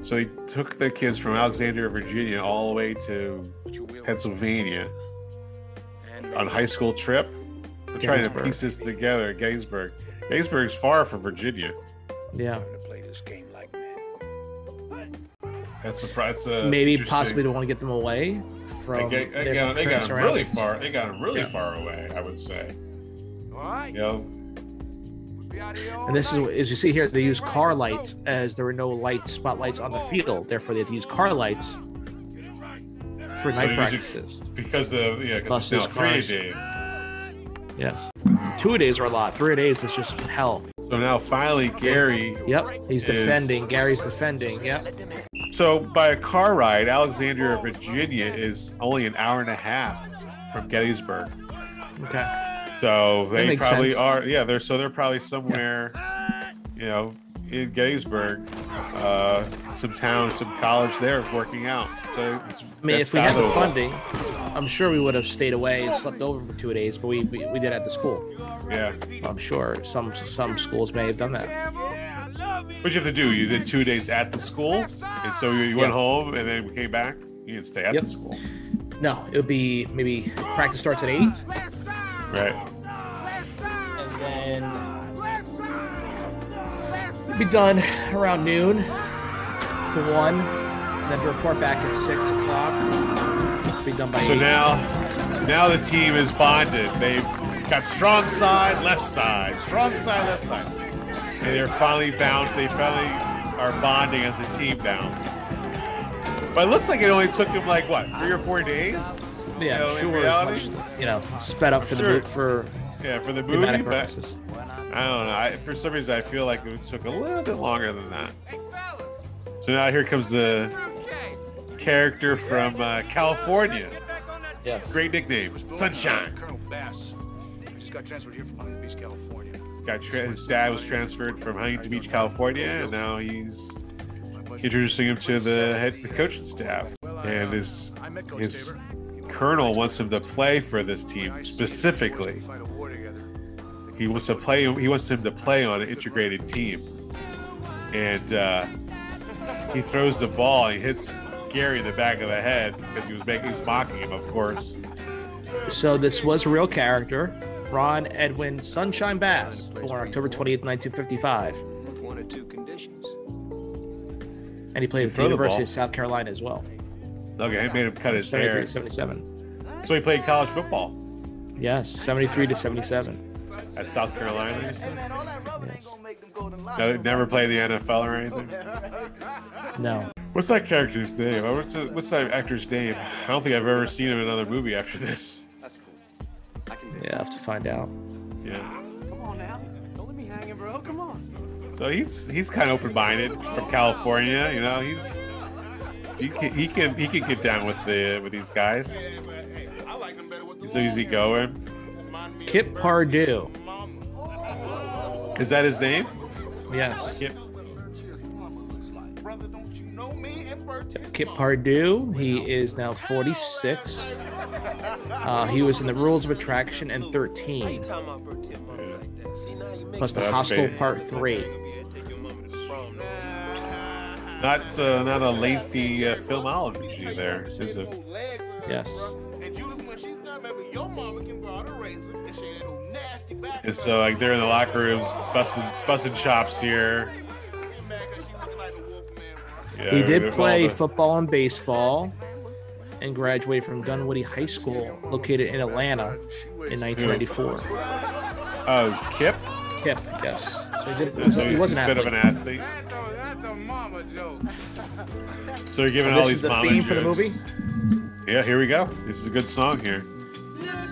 So they took the kids from Alexandria, Virginia, all the way to Pennsylvania on high school trip. I'm trying to piece this together. at Gettysburg. Gettysburg's far from Virginia. yeah, to play this game like men. That's a. That's a maybe possibly to want to get them away They from. they got, they got them really far. They got them really Yeah. far away. I would say. All right. You know, We'll be out here all And this is, as you see here, they use car lights as there were no lights, spotlights on the field. Therefore, they had to use car lights for night using- practices. because the yeah, because it's three days. Yes, two days are a lot. Three days is just hell. So now finally Gary. Yep, he's Is- defending. Gary's defending. Yep. So by a car ride, Alexandria, Virginia is only an hour and a half from Gettysburg. Okay. So they probably sense. are. Yeah, they're so they're probably somewhere, you know, in Gettysburg, uh, some town, some college there working out. So it's, I mean, if we had the funding, I'm sure we would have stayed away and slept over for two days. But we we, we did at the school. yeah. I'm sure some some schools may have done that. What you have to do? You did two days at the school, and so you, you went Yeah. home and then came back. You didn't stay at Yep. the school, No, it would be maybe practice starts at eight, right? and then it'd be done around noon to one, and then report back at six o'clock. Be done by So eight. now, now the team is bonded. They've got strong side, left side, strong side, left side, and they're finally bound. They finally are bonding as a team now. But it looks like it only took them like what three or four days. yeah, you know, sure, much, you know, sped up for Sure. the for Yeah, for the movie, but. I don't know. I, for some reason, I feel like it took a little bit longer than that. So now here comes the character from uh, California. Yes. Great nickname, Sunshine. Colonel Bass. We just got transferred here from Huntington Beach, California. got tra- his dad was transferred from Huntington Beach, California, and now he's introducing him to the head the coaching staff. And his his colonel wants him to play for this team specifically. He wants to play. He wants him to play on an integrated team, and uh, he throws the ball. He hits Gary in the back of the head because he was making, he was mocking him, of course. So this was a real character, Ron Edwin Sunshine Bass, born October 28th, 1955, One or two conditions. and he played the Throw the University of South Carolina as well. Okay, he made him cut his 73 hair. to 77. So he played college football Yes, 73 to 77. At South Carolina. you said? Man, all that rubbing ain't gonna make them go to line. No, never played the NFL or anything. No. What's that character's name? What's, the, what's that actor's name? I don't think I've ever seen him in another movie after this. That's cool. I can do Yeah, I have to find out. Yeah. Come on now. Don't let me hanging, bro. Come on. So he's he's kind of open-minded from California. You know, he's he can he can he can get down with the with these guys. I like them better with the He's easygoing. Kip Pardue. Is that his name? Yes. Kip. Brother, don't you know me and Bert? Kip Pardue. He is now 46. Uh, he was in the Rules of Attraction and 13, Talking about Bertier Mama like that. See, now you make plus the That's Hostel great. Part 3. Your mama to the prom. Not uh, not a lengthy uh, filmology there, is it? Yes. And Judas, when she's done, maybe your mama can borrow the razor and shave that old nasty back. And so like they're in the locker rooms, busting busting chops here. Get mad 'cause she looking like the wolf man. Yeah, He did play the- football and baseball and graduated from Dunwoody High School, located in Atlanta in 1994. Oh, Kip. Kip, yes. So he, did, Yeah, so he was he's an a bit of an athlete. That's a, that's a mama joke. So you're giving And all this these is the mama theme for the movie? Yeah, here we go. This is a good song here.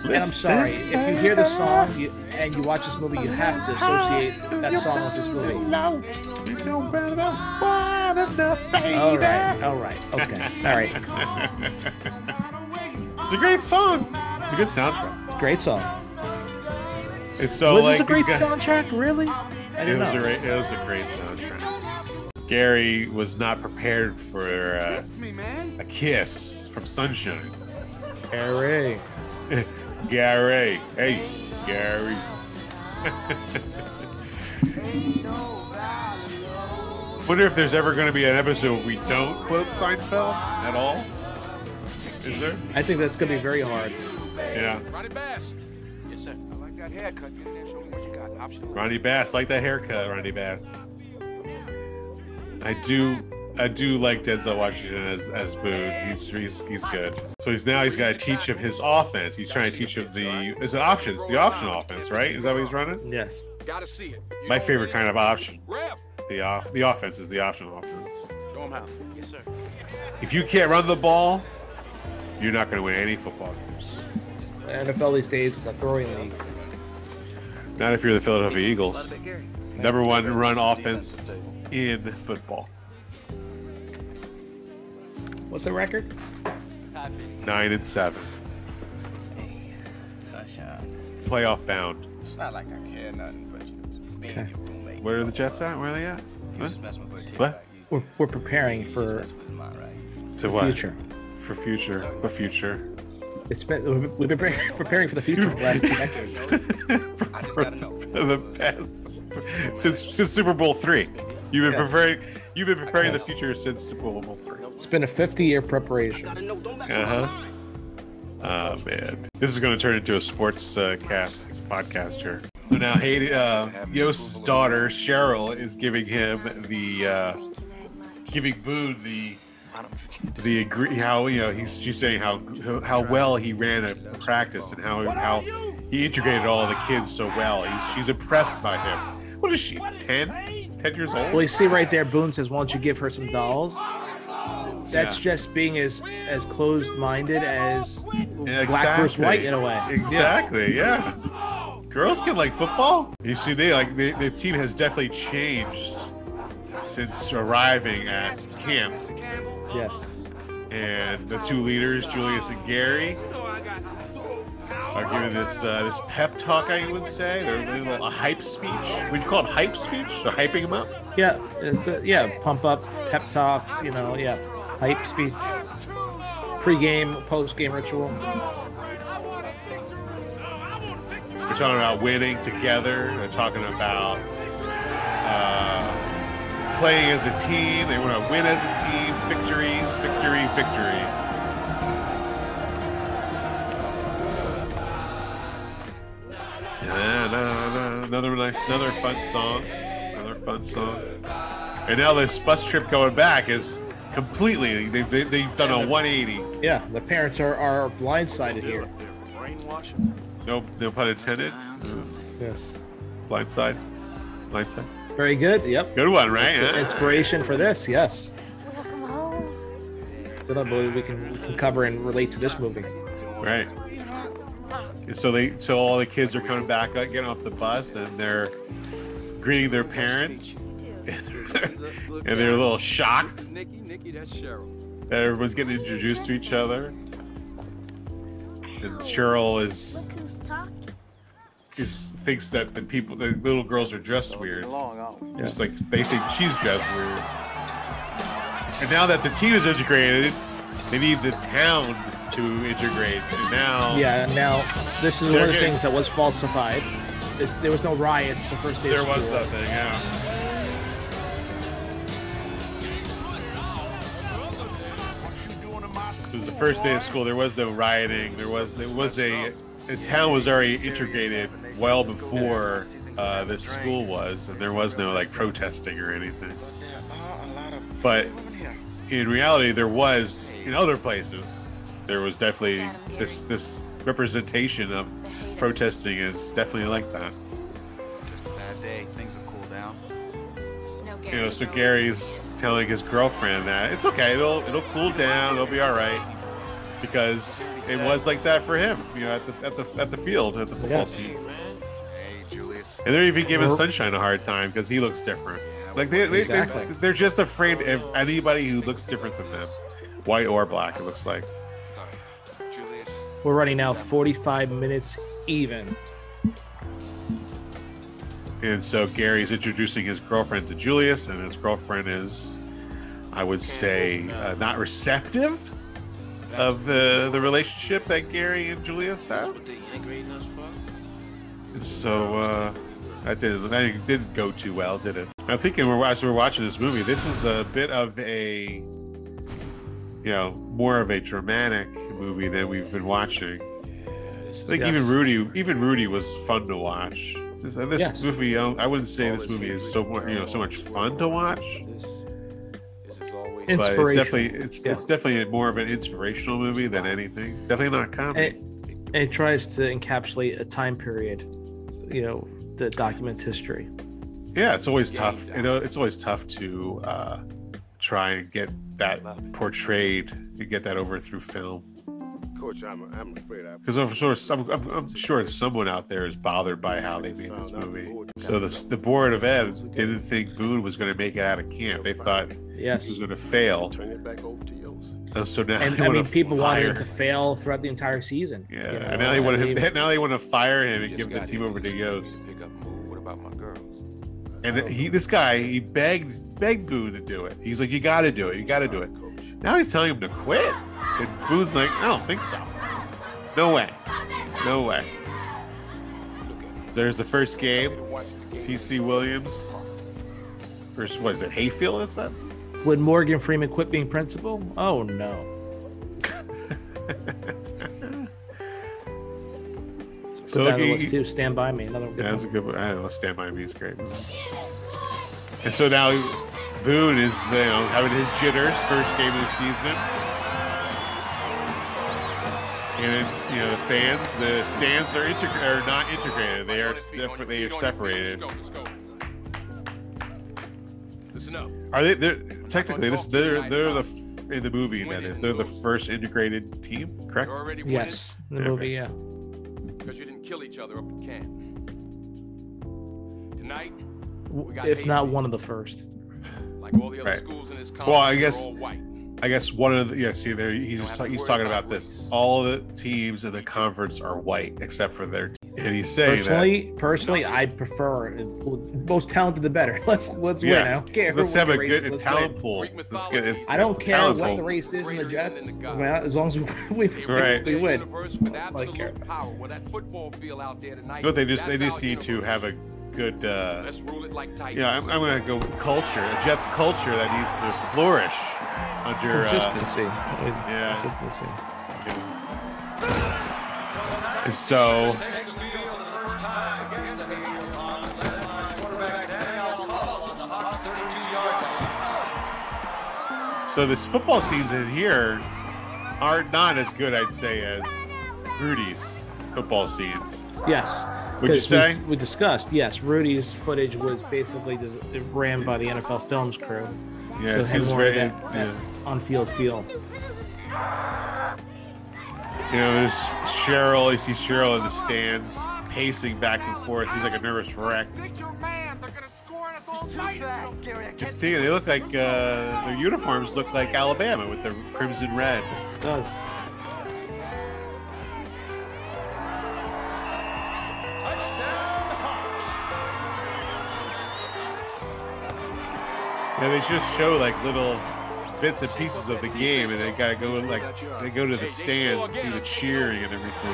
And I'm sorry, if you hear the song you, and you watch this movie, you have to associate that song with this movie. All right, all right, okay, all right. It's a great song. It's a good soundtrack. Great song. It's so was like this a great these guys- soundtrack? Really? I It didn't was, know. a, re- it was a great soundtrack. Gary was not prepared for uh, a kiss from Sunshine. Harry. Gary, hey, Gary. Wonder if there's ever going to be an episode where we don't quote Seinfeld at all. Is there? I think that's gonna be very hard. Yeah. Ronnie Bass. Yes, sir. I like that haircut. Get in there, show me what you got. Optional. Ronnie Bass, like that haircut, Ronnie Bass. I do, I do like Denzel Washington as as Boone. He's he's he's good. So he's now he's got to teach him his offense. He's trying to teach him the is it options, the option offense, right? Is that what he's running? Yes. Gotta see it. My favorite kind of option. The off the offense is the option offense. Show him how. Yes, sir. If you can't run the ball, you're not going to win any football games. The NFL these days is a throwing league. Not if you're the Philadelphia Eagles. Number one run offense in football. What's the record? Nine and seven. Sunshine. Playoff bound. It's not like I care nothing, but being Okay. your roommate. Where are the Jets at? Where are they at? You just messing with Bertier, What? We're, we're preparing for messing with his mind, right? To the what? future. For future. What future? It's been we've been preparing for the future for the last two decades. for, for- for the past since since Super Bowl three. You've been Yes. preparing. You've been preparing the future since Super Bowl three. It's been a 50 year preparation. Uh huh. Oh man, this is going to turn into a sports uh, cast podcast here. So now, Hayden, uh, Yoast's daughter Sheryl is giving him the uh, giving Boone the the agree how you know he's she's saying how how well he ran a practice and how how he integrated all the kids so well. He's, she's impressed by him. What is she? 10? 10 years old? Well, you see right there, Boone says, "Why don't you give her some dolls?" That's Yeah. just being as as closed minded as Yeah, black versus white in a way. Exactly. Yeah. Girls can like football. You see, they like the, the team has definitely changed since arriving at camp. Yes. And the two leaders, Julius and Gary, are giving this uh, this pep talk. I would say they're doing a little a hype speech. Would you call it hype speech? They're hyping them up. Yeah, it's a, yeah, pump up, pep talks, you know, yeah, hype speech, pre-game, post-game ritual. They're talking about winning together. They're talking about uh, playing as a team. They want to win as a team. Victories, victory, victory. Another nice, another fun song. Another fun song. And now this bus trip going back is completely, they've, they, they've done a 180. Yeah, the parents are, are blindsided here. No, no pun intended. Yes. Blindside. Blindside. Very good. Yep. Good one, right? Yeah. inspiration for this. Yes. That I believe we can, we can cover and relate to this movie. Right. So they, so all the kids are coming back, uh, getting off the bus, and they're greeting their parents, and they're a little shocked Nikki, Nikki, that's Sheryl. that everyone's getting introduced to each other. And Sheryl is, is thinks that the people, the little girls are dressed weird. Just like they think she's dressed weird. And now that the team is integrated, they need the town to integrate. And now, Yeah. Now, this is one of the getting- things that was falsified. Is there was no riot the first day there of was nothing. Yeah. Was the first day of school. There was no rioting. There was there was a the town was already integrated well before uh, this school was, and there was no like protesting or anything. But in reality, there was in other places. There was definitely this this representation of protesting is definitely like that. Bad day, things will cool down. You know, so Gary's telling his girlfriend that it's okay. It'll it'll cool down. It'll be all right because it was like that for him. You know, at the at the at the field at the football Yes. team. Hey, Julius. And they're even giving Sunshine a hard time because he looks different. Like they, they, Exactly. they they're just afraid of anybody who looks different than them, white or black. It looks like. We're running now 45 minutes even. And so Gary's introducing his girlfriend to Julius, and his girlfriend is, I would say, uh, not receptive of the the relationship that Gary and Julius have. And so uh, that didn't that didn't go too well, did it? I'm thinking we're as we're watching this movie, this is a bit of a, you know, more of a dramatic movie that we've been watching. I think Yes. even Rudy, even Rudy was fun to watch. This, uh, this Yes. movie, I I wouldn't say this movie is so mu- you know so much fun to watch, but it's definitely it's Yeah. it's definitely more of an inspirational movie than anything. Definitely not comedy. It, it tries to encapsulate a time period, you know, that documents history. yeah, it's always tough. You know, it's always tough to uh, try and get that portrayed and get that over through film. Coach, I'm, I'm afraid I. Because I'm sure some, I'm, I'm sure someone out there is bothered by how they made this movie. So the the board of ed didn't think Boone was going to make it out of camp. They thought he Yes. was going to fail. Turn it back over to yours. And so now And I mean, wanna people wanted fire- him to fail throughout the entire season. Yeah, you know, and now they want I to now they want to fire him and give the team over to Yoast. Pick up mood. What about my girls? And he, this guy, he begged begged Boone to do it. He's like, "You got to do it. You got to do it." Now he's telling him to quit, and Boo's like, "I don't think so. No way. No way." There's the first game. TC Williams versus what is it? Hayfield? Is that? Would Morgan Freeman quit being principal? Oh no. So So look, that he- list too. Stand by me. Another good Yeah, that's a good one. I Let's Stand By Me is great. And so now Boone is you know having his jitters first game of the season. And you know the fans, the stands are integ- are not integrated. They are separate. They are separated. Let's go. Let's go. Listen up. Are they? They're technically this. They're they're the in the movie that is. They're the first integrated team, correct? You're already winning Yes. In the Okay. movie, yeah. because you didn't kill each other up at camp. Tonight, We got If not one of the first. like all the other Right. schools in this Well, I guess- all white. I guess one of the yeah. See there, he's just he's talking about this. All the teams in the conference are white except for their, and he's saying Personally, personally, I prefer most talented the better. Let's let's that. win. I don't care. let's have a race good is, talent win. pool. Let's get. It's, I don't care what pool. the race is in the Jets. I mean, as long as we, we, Right. we win. Universe That's all I care absolute power. Well, that football field out there tonight. But they just they just need to have a good. uh Let's rule it like Titans. Yeah, I'm, I'm gonna go with culture. A Jets culture that needs to flourish under uh, Consistency. yeah. Consistency. And so So this football season here are not as good, I'd say, as Rudy's football scenes. Yes. Would you say? We, we discussed, yes, Rudy's footage was basically just ran by the NFL Films crew. Yeah, So it it seems more very. that, yeah. on-field feel. You know, there's Sheryl. You see Sheryl in the stands, pacing back and forth. He's like a nervous wreck. Think your man. They're gonna score us all night. Just see, they look like uh, their uniforms look like Alabama with the crimson red. It does. Yeah, they just show like little bits and pieces of the game, and they gotta go like they go to the stands and see the cheering and everything.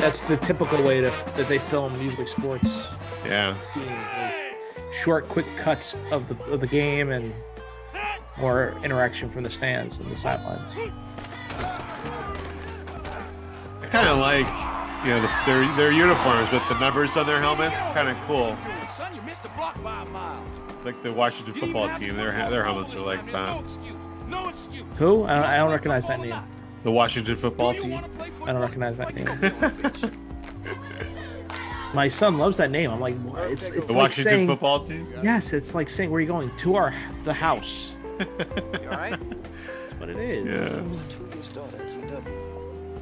That's the typical way to, that they film usually sports Yeah, scenes is short, quick cuts of the of the game and more interaction from the stands and the sidelines. I kind of like you know the, their their uniforms with the numbers on their helmets. Kind of cool, Son, you missed the block by a mile. Like the Washington football team. Their ha- their helmets are like that. No excuse. Who? I don't, I don't recognize that name. The Washington football team. I don't recognize that name. can go, bitch. My son loves that name. I'm like, what? it's it's The like Washington saying football team. yes. It's like saying where are you going to our the house. All right? That's what it is. Yeah. Two-year start at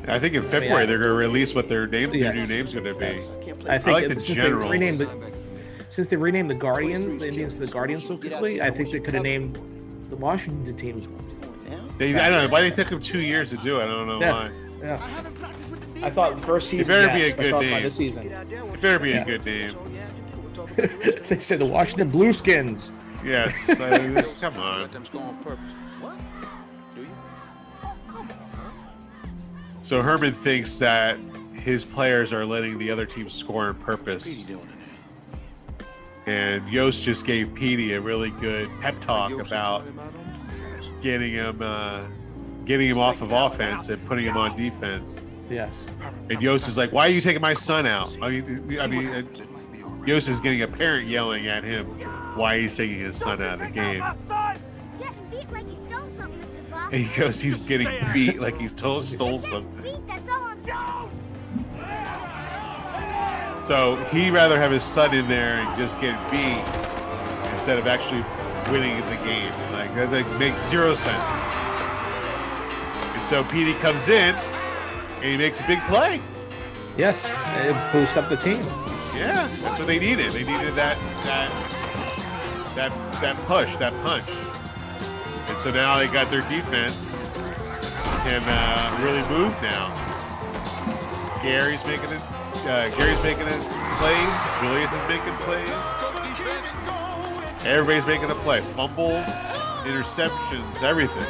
I think in oh, February they're going to release what their names, their new Yes. names going to be. Yes. Can't play I think like it- the since generals. they renamed the since they renamed the Guardians, the Indians to the Guardians so quickly, I think they could have named the Washington team. now. They, I don't know why they took them two years to do it. I don't know Yeah. why. Yeah. I haven't practiced with the defense. I thought the first season. It better be yes, a I good name. this season. Get out. It better be Yeah. a good name. So, yeah, we'll talk about the rest. they said the Washington Blueskins. Yes. I mean, this- come on. Let them score on purpose. What? Do you? So Herman thinks that his players are letting the other team score on purpose. Doing it And Yoast just gave Petey a really good pep talk about getting him uh, getting him off of offense and putting him on defense. Yes. And Yoast is like, "Why are you taking my son out?" I mean, I mean, uh, Yoast is getting a parent yelling at him why he's taking his son out of the game. getting beat like he stole something, Mr. Bob. And he goes, "He's getting beat like he's told stole something." So he'd rather have his son in there and just get beat instead of actually winning the game. Like that like, makes zero sense. And so Petey comes in and he makes a big play. Yes. It boosts up the team. Yeah, that's what they needed. They needed that that that that push, that punch. And so now they got their defense can uh, really move now. Gary's making it. Uh, Gary's making it plays. Julius is making plays. Everybody's making a play. Fumbles, interceptions, everything.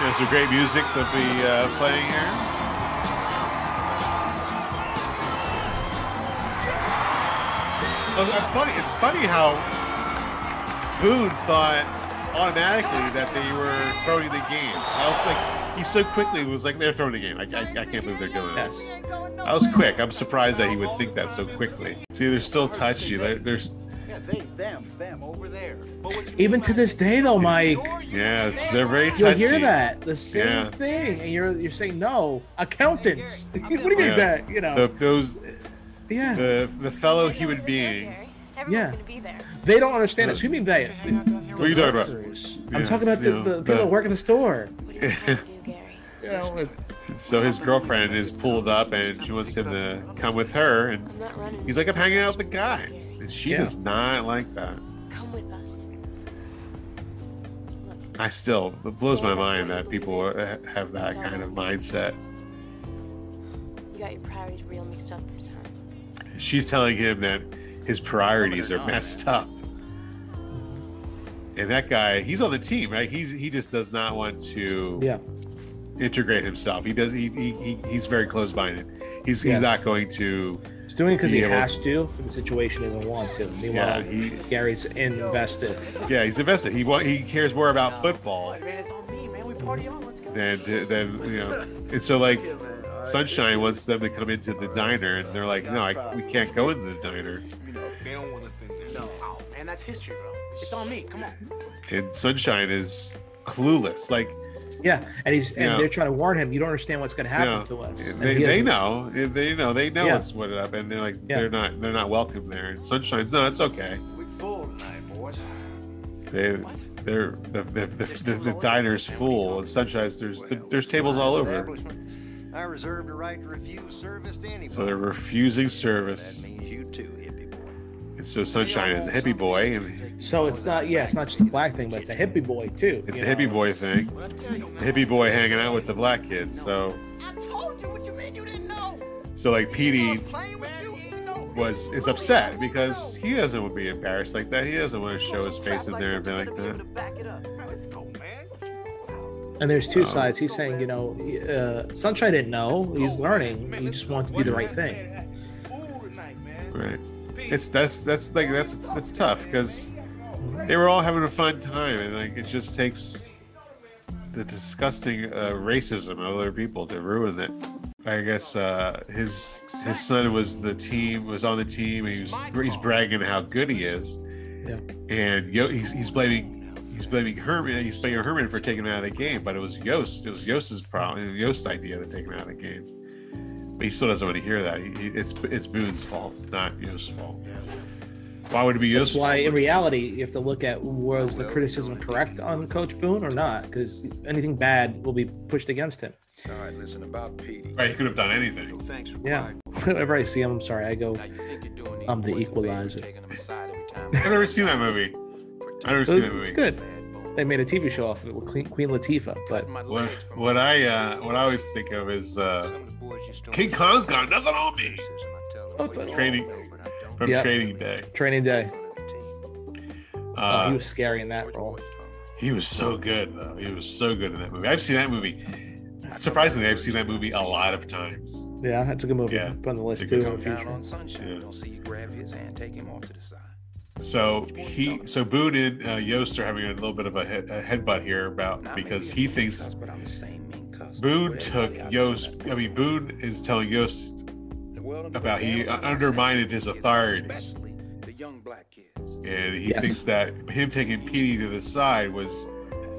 There's some great music to be uh, playing here. Oh, funny. It's funny how Boone thought automatically that they were throwing the game. I was like, he so quickly was like, they're throwing the game. I, I, I can't believe they're doing Yes. this. That was quick. I'm surprised that he would think that so quickly. See, they're still touchy. They're, there's, Yeah, they, them, them over there. But what you Even to this day, though, Mike, yeah, they're very touchy. you'll hear that the same Yeah. thing, and you're you're saying no, accountants. what do you mean Yes. that? You know, The, those, yeah, the, the fellow human beings. yeah. They don't understand us. Who mean they? What are you talking about? I'm talking about the, you know, the people the- that work at the store. You know, So his girlfriend is pulled up and she wants him to come with her, and I'm not running. he's like, "I'm hanging out with the guys," and she Yeah. does not like that. Come with us. I still it blows my mind that people have that kind of mindset. You got your priorities real mixed up this time. She's telling him that his priorities are messed up. And that guy, he's on the team, right? He's he just does not want to Yeah. integrate himself. He does he, he, he he's very close minded. He's he's Yes. not going to He's doing it because he able- has to for the situation he doesn't want to. Meanwhile, he- Gary's invested. Yeah, he's invested. He wa- he cares more about football Man, it's on me, man. We party on. Let's go. than than you know. And so like Sunshine wants them to come into the diner, and they're like, "No, I, we can't go into the diner." you know They don't want us in there. No, oh, man, that's history, bro. It's on me. Come on. And Sunshine is clueless. Like, Yeah, and he's and Yeah. they're trying to warn him. You don't understand what's going to happen Yeah. to us. And they, they know they know they know Yeah. what's what up, and they're like Yeah. they're not they're not welcome there. And Sunshine's no, it's okay. We full tonight, boys. They they're the the, the, the, the diner's full, and Sunshine's there's there's tables all over. I reserve the right to refuse service to anyone. So they're refusing service. That means you too, hippie boy. And so Sunshine is a hippie boy, and So it's not yeah, it's not just a black thing, but it's a hippie boy too. it's you a hippie boy thing. The hippie boy hanging out with the black kids. So I told you what you mean you didn't know. so like Petey Playing with you. No. was is upset because he doesn't want to be embarrassed like that. He doesn't want to show his face in there and be like that. Back it up. Let's go, man. And there's two Oh. sides. He's saying, you know, uh, Sunshine didn't know. He's learning. He just wanted to do the right thing. Fool tonight, man. Right. It's that's that's like that's that's tough because they were all having a fun time and like it just takes the disgusting uh, racism of other people to ruin it. I guess uh, his his son was the team was on the team. And he was he's bragging how good he is. Yeah. And Yo, he's he's blaming he's blaming Herman. He's blaming Herman for taking him out of the game, but it was Yoast. It was Yoast's problem. Yoast's idea to take him out of the game. But he still doesn't want to hear that. He, he, it's it's Boone's fault, not Yoast's fault. Why would it be That's Yoast's why, in reality, you have to look at was the criticism correct on Coach Boone or not? Because anything bad will be pushed against him. All right, listen about Petey. Right, he could have done anything. Thanks for Yeah. Whenever I see him, I'm sorry. I go, Now you think you're doing these I'm the boys a favor, equalizer. taking them aside every time. I've never seen that movie. I've never seen that movie. It's good. They made a TV show off of it with Queen Queen Latifah, but What, what I uh, what I always think of is uh, Some of the boys used to King Kong's got nothing on me criticism, I tell them, Oh, "Well, you the- Training- know, but from Yeah. Training Day. Training Day. on the team." Oh, Uh, he was scary in that role. he was so good though. He was so good in that movie. I've seen that movie. Surprisingly, I've seen that movie a lot of times. Yeah, that's a good movie. Yeah, Put on the list too in the future. on sunshine. Yeah. Don't see you grab his hand, take him off to the side. So he, so Boone and uh, Yoast are having a little bit of a, head, a headbutt here about because he thinks But I'm the same mean cuss. Boone took everybody Yoast. I mean, Boone is telling Yoast Well, about he damn undermined his authority. Young black kids. and he Yes. thinks that him taking Petey to the side was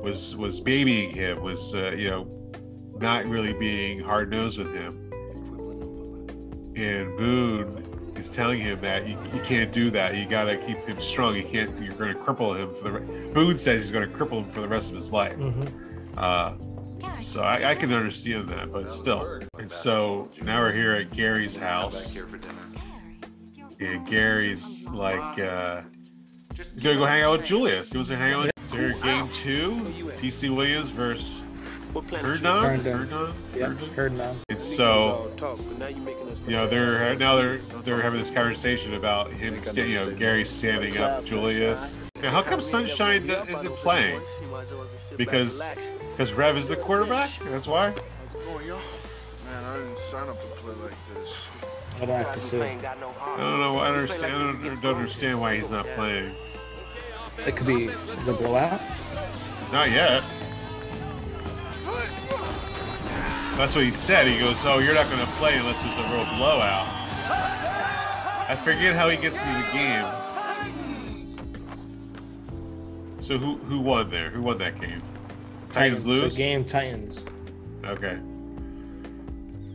was was babying him, was uh, you know not really being hard nosed with him. Quibbling them for And Boone is telling him that you, you can't do that. You got to keep him strong. You can't. You're going to cripple him for the. re- Boone says he's going to cripple him for the rest of his life. Mhm. Uh, so I, I can understand that, but still. And so now we're here at Gary's house, and Gary's like. Uh, He's gonna go hang out with Julius. He wants to hang out. With... So here, game two, TC Williams versus Herndon. Herndon. Herndon. Yeah, Herndon. heard now. And so, you know, they're now they're they're having this conversation about him, you know, Gary standing up Julius. Now, how come Sunshine isn't playing? Because because Rev is the quarterback. That's why. How's it going, y'all? Man, I didn't sign up to play like this. I'd have to see. I don't know. I understand. I don't, don't understand why he's not playing. It could be is it a blowout? Not yet. That's what he said. He goes, "Oh, you're not going to play unless there's a real blowout." I forget how he gets into the game. So who who won there? Who won that game? Titans So lose. game Titans. Okay.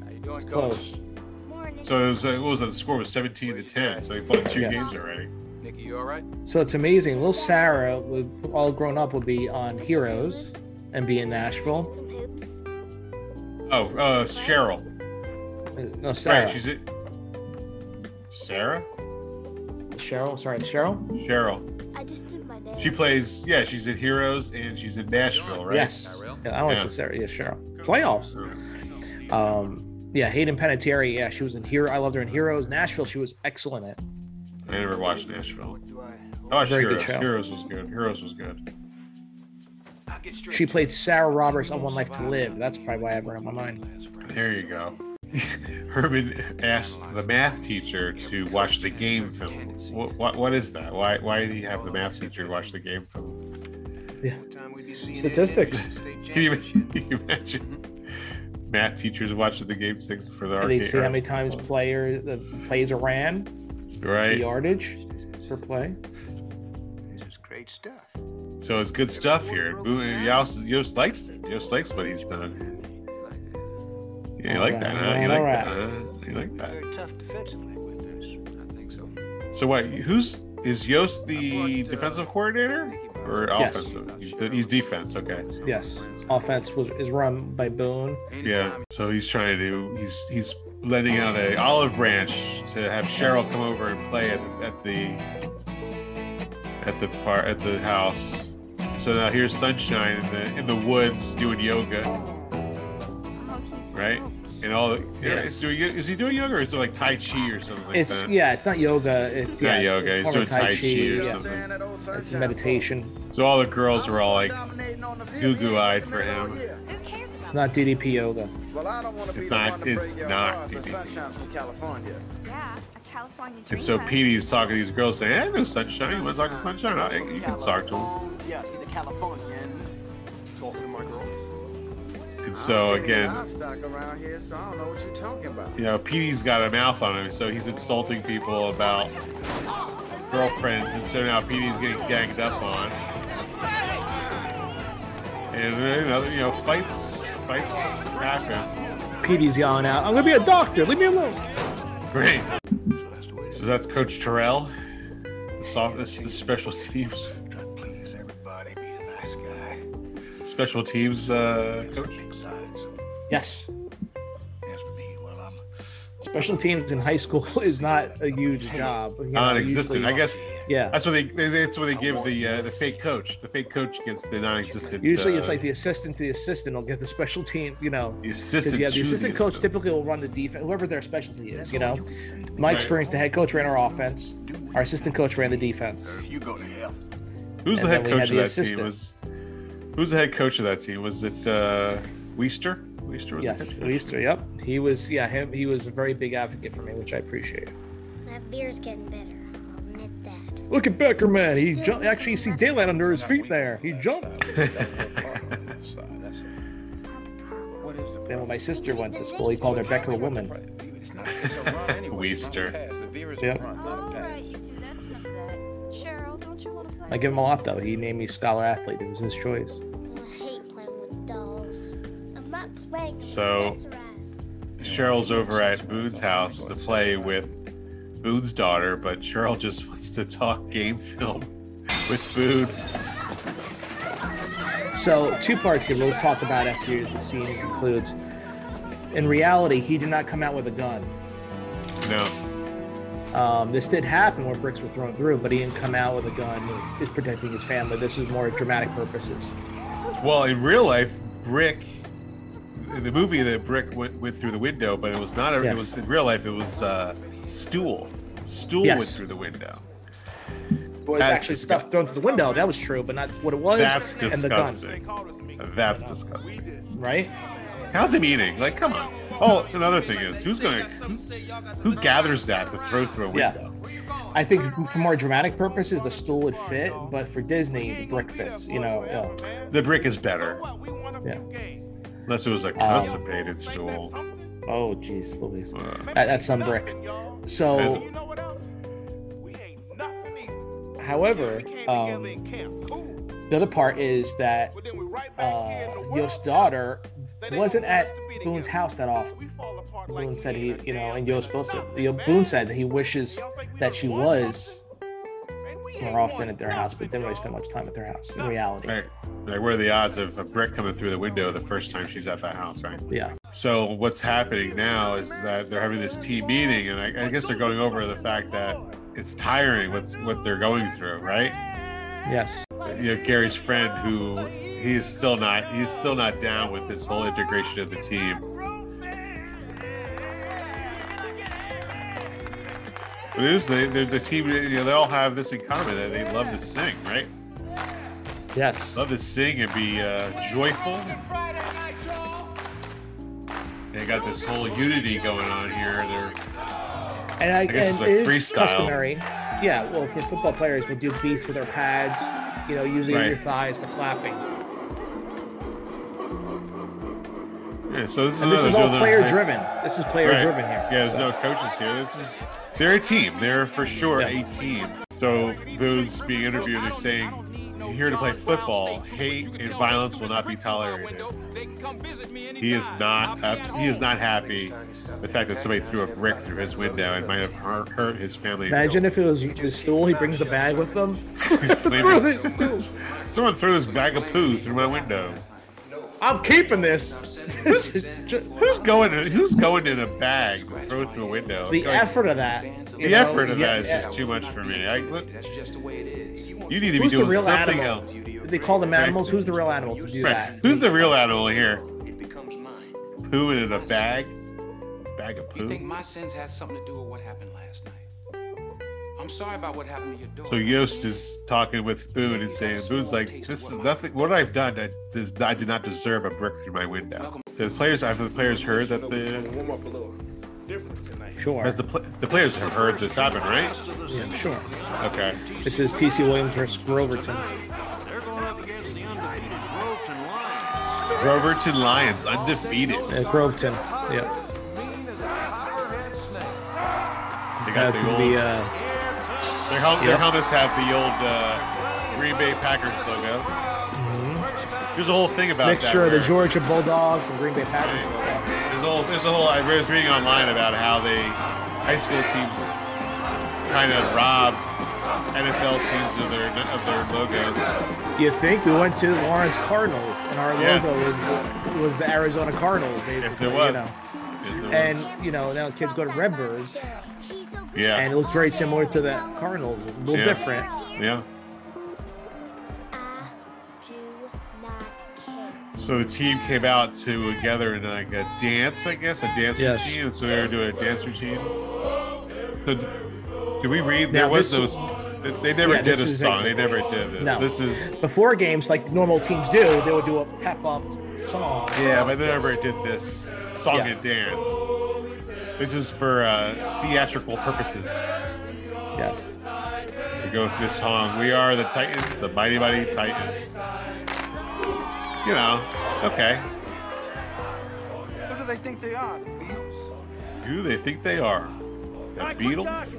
How you doing, It's coach? close. So it was uh, what was that? The score was 17 to 10. So he played two Yes. games already. Nikki, you all right? So it's amazing. Little Sarah, would, all grown up, would be on Heroes and be in Nashville. Some hoops. Oh, uh, Sheryl. No, Sarah. Right, she's it. Sarah. Sheryl. Sorry, Sheryl. Sheryl. I just did my nails. She plays. Yeah, she's in Heroes and she's in Nashville, right? Yes. Yeah, I want to Yeah. say Sarah. Yeah, Sheryl. Playoffs. Um. Yeah, Hayden Panettiere. Yeah, she was in Hero. I loved her in Heroes. Nashville. She was excellent in. I never watched Nashville. I watched Very good Heroes. show. Heroes was good. Heroes was good. She played Sarah Roberts on One Life to Live. That's probably why I have her on my mind. There you go. Herman asked the math teacher to watch the game film. What, what, what is that? Why why did he have the math teacher watch the game film? Yeah. Statistics. Can you, can you imagine math teachers watching the game six for the And they arcade? see how many times player the plays are ran, the right? yardage per play. Great stuff. So it's good stuff here. Boo- Yoast, Yoast likes it. Yoast likes what he's done. Yeah, you like that, huh? You like that, huh? You like that. Very tough defensively with this. I think so. So what? Who's is Yoast the defensive coordinator or Yes. offensive? He's, de- he's defense. Okay. Yes, offense was is run by Boone. Yeah. So he's trying to. He's he's lending out a olive branch to have Sheryl come over and play at the, at the at the part at the house. So now here's Sunshine in the in the woods doing yoga. Right. And all the yeah, Yes. is doing is he doing yoga or is it like Tai Chi or something like It's that? yeah, it's not yoga. It's, It's yeah, not yoga. it's He's doing of Tai Chi or yeah. something. It's meditation. So all the girls were all like goo goo eyed for him. It's not DDP yoga. Well, I don't want to be It's not- one to break it's not heart, but DDP. Sunshine's from California. Yeah, And so Petey's talking to these girls saying, "Hey, I know Sunshine. You want to talk to Sunshine? I, you can talk to him." Yeah, he's a Californian. Talking to my girl. And so again, I'm stuck around here, so I don't know what you're talking about. you know, Petey's got a mouth on him, so he's insulting people about girlfriends, and so now Petey's getting ganged up on. And uh, you know, you know, fights, fights happen. Petey's yelling out, "I'm gonna be a doctor. Leave me alone." Great. So that's Coach Terrell, the soft, this the special teams, special teams uh, coach. Yes. Special teams in high school is not a huge job. you know, non-existent. usually- I guess. Yeah. That's what they. they that's what they give the uh, the fake coach. The fake coach gets the non-existent. Usually, uh, it's like the assistant to the assistant will get the special team. You know, The 'cause, assistant Yeah, the to the assistant coach typically will run the defense, whoever their specialty is. You know, my Right. experience, the head coach ran our offense. Our assistant coach ran the defense. You go to hell. Who's the head coach of the that team? Was who's the head coach of that team? Was it uh, Weister? Weister was Yes, head? Easter. Yep, he was. Yeah, him. He was a very big advocate for me, which I appreciate. That beer's getting better. I'll admit that. Look at Becker, man. He jumped. Actually, you see daylight under his feet there. He jumped. Then when my sister went to school, he called her Becker woman. Weister. Yep. Alright, you two, that's enough that. Sheryl, don't you want to play? I give him a lot though. He named me scholar athlete. It was his choice. So- Sheryl's over at Boone's house to play with Boone's daughter, but Sheryl just wants to talk game film with Boone. So two parts here. We'll talk about after the scene concludes. In reality, he did not come out with a gun. No. Um, this did happen where bricks were thrown through, but he didn't come out with a gun. He was protecting his family. This was more dramatic purposes. Well, in real life, Brick, in the movie, the brick went, went through the window, but it was not. A, It was in real life. It was uh, stool. Stool Yes. went through the window. It was That's actually stuff thrown through the window. That was true, but not what it was. That's and the gun, disgusting. That's disgusting. right? How's it meaning? Like, come on. Oh, another thing is, who's gonna, who, who gathers that to throw through a Yeah. window? I think for more dramatic purposes, the stool would fit, but for Disney, the brick fits. You know, yeah. The brick is better, yeah. Unless it was a constipated stool. Oh, jeez, Louise. Uh, That, that's some brick. So, however, um, the other part is that uh, Yoast's daughter wasn't at Boone's house that often. Boone said he, you know, and Yoast both said, you Boone said that he wishes that she was more often at their house, but didn't really spend much time at their house in reality. Right. Like, what are the odds of a brick coming through the window the first time she's at that house, right? Yeah. So what's happening now is that they're having this team meeting, and I, I guess they're going over the fact that it's tiring what's what they're going through, right? Yes. You know, Gary's friend who he's still not he's still not down with this whole integration of the team. It is the, the, the team, you know, they all have this in common that they love to sing, right? Yes. Love to sing and be uh, joyful. They got this whole unity going on here. They're And I, I guess it's and like it is freestyle. customary. Yeah, well, for football players, we do beats with our pads, you know, using Right. your thighs to clapping. Yeah, so this is, this is all player driven. This is player Right. driven here. Yeah, there's no coaches here. This is they're a team. They're for sure a team. So Boone's being interviewed. They're saying here to play football. Hate and violence will not be tolerated. He is not. ups- He is not happy. The fact that somebody threw a brick through his window and might have hurt, hurt his family. Imagine if it was his stool, he brings the bag with them. Someone threw this bag of poo through my window. I'm keeping this. Who's going? Who's going in a bag to throw it through a window? The Like, effort of that. The you know, effort of yeah, that is yeah. just too much for me. I, look, That's just the way it is. you need to be Who's the doing real something animal? else. They call them animals. Who's the real animal to do Right. that? Who's the real animal here? It becomes mine. Poo in a bag? Bag of poo. You think my sins had something to do with what happened last night? I'm sorry about what happened to your daughter. So Yoast is talking with Boone and saying, Boone's like, this is nothing. What I've done, I, does, I did not deserve a brick through my window. The players, after the players heard that the Warm up a little different tonight. Sure. as the pl- the players have heard this happen, right? Yeah, I'm sure. Okay. This is TC Williams versus Groverton. Groverton Lions undefeated. Uh, Groveton. Yeah. They got Uh, the old. the, uh, their, hel- their Yep. helmets have the old uh, Green Bay Packers logo. There's a whole thing about Mm-hmm. mixture of the Georgia Bulldogs and Green Bay Packers. There's a whole, there's a whole. I was reading online about how they high school teams kind of rob NFL teams of their of their logos. You think we went to Lawrence Cardinals and our Yeah. logo was the was the Arizona Cardinals, basically. Yes, it was. You know? Yes, it was. And you know now kids go to Redbirds, Yeah. and it looks very similar to the Cardinals, a little Yeah. different. Yeah. So the team came out to together in like a dance, I guess, a dance Yes. routine. So they were doing a dance routine. So d- did we read? Now There was this- those. They they never Yeah, did a song. ex- They never did this. No. This is Before games, like normal teams do, they would do a pep up song. yeah, but they never did this song Yeah. and dance. This is for uh, theatrical purposes. Yes. We go with this song. We are the Titans, the mighty mighty Titans. You know, okay. Who do they think they are? The Beatles? Who do they think they are? The Beatles?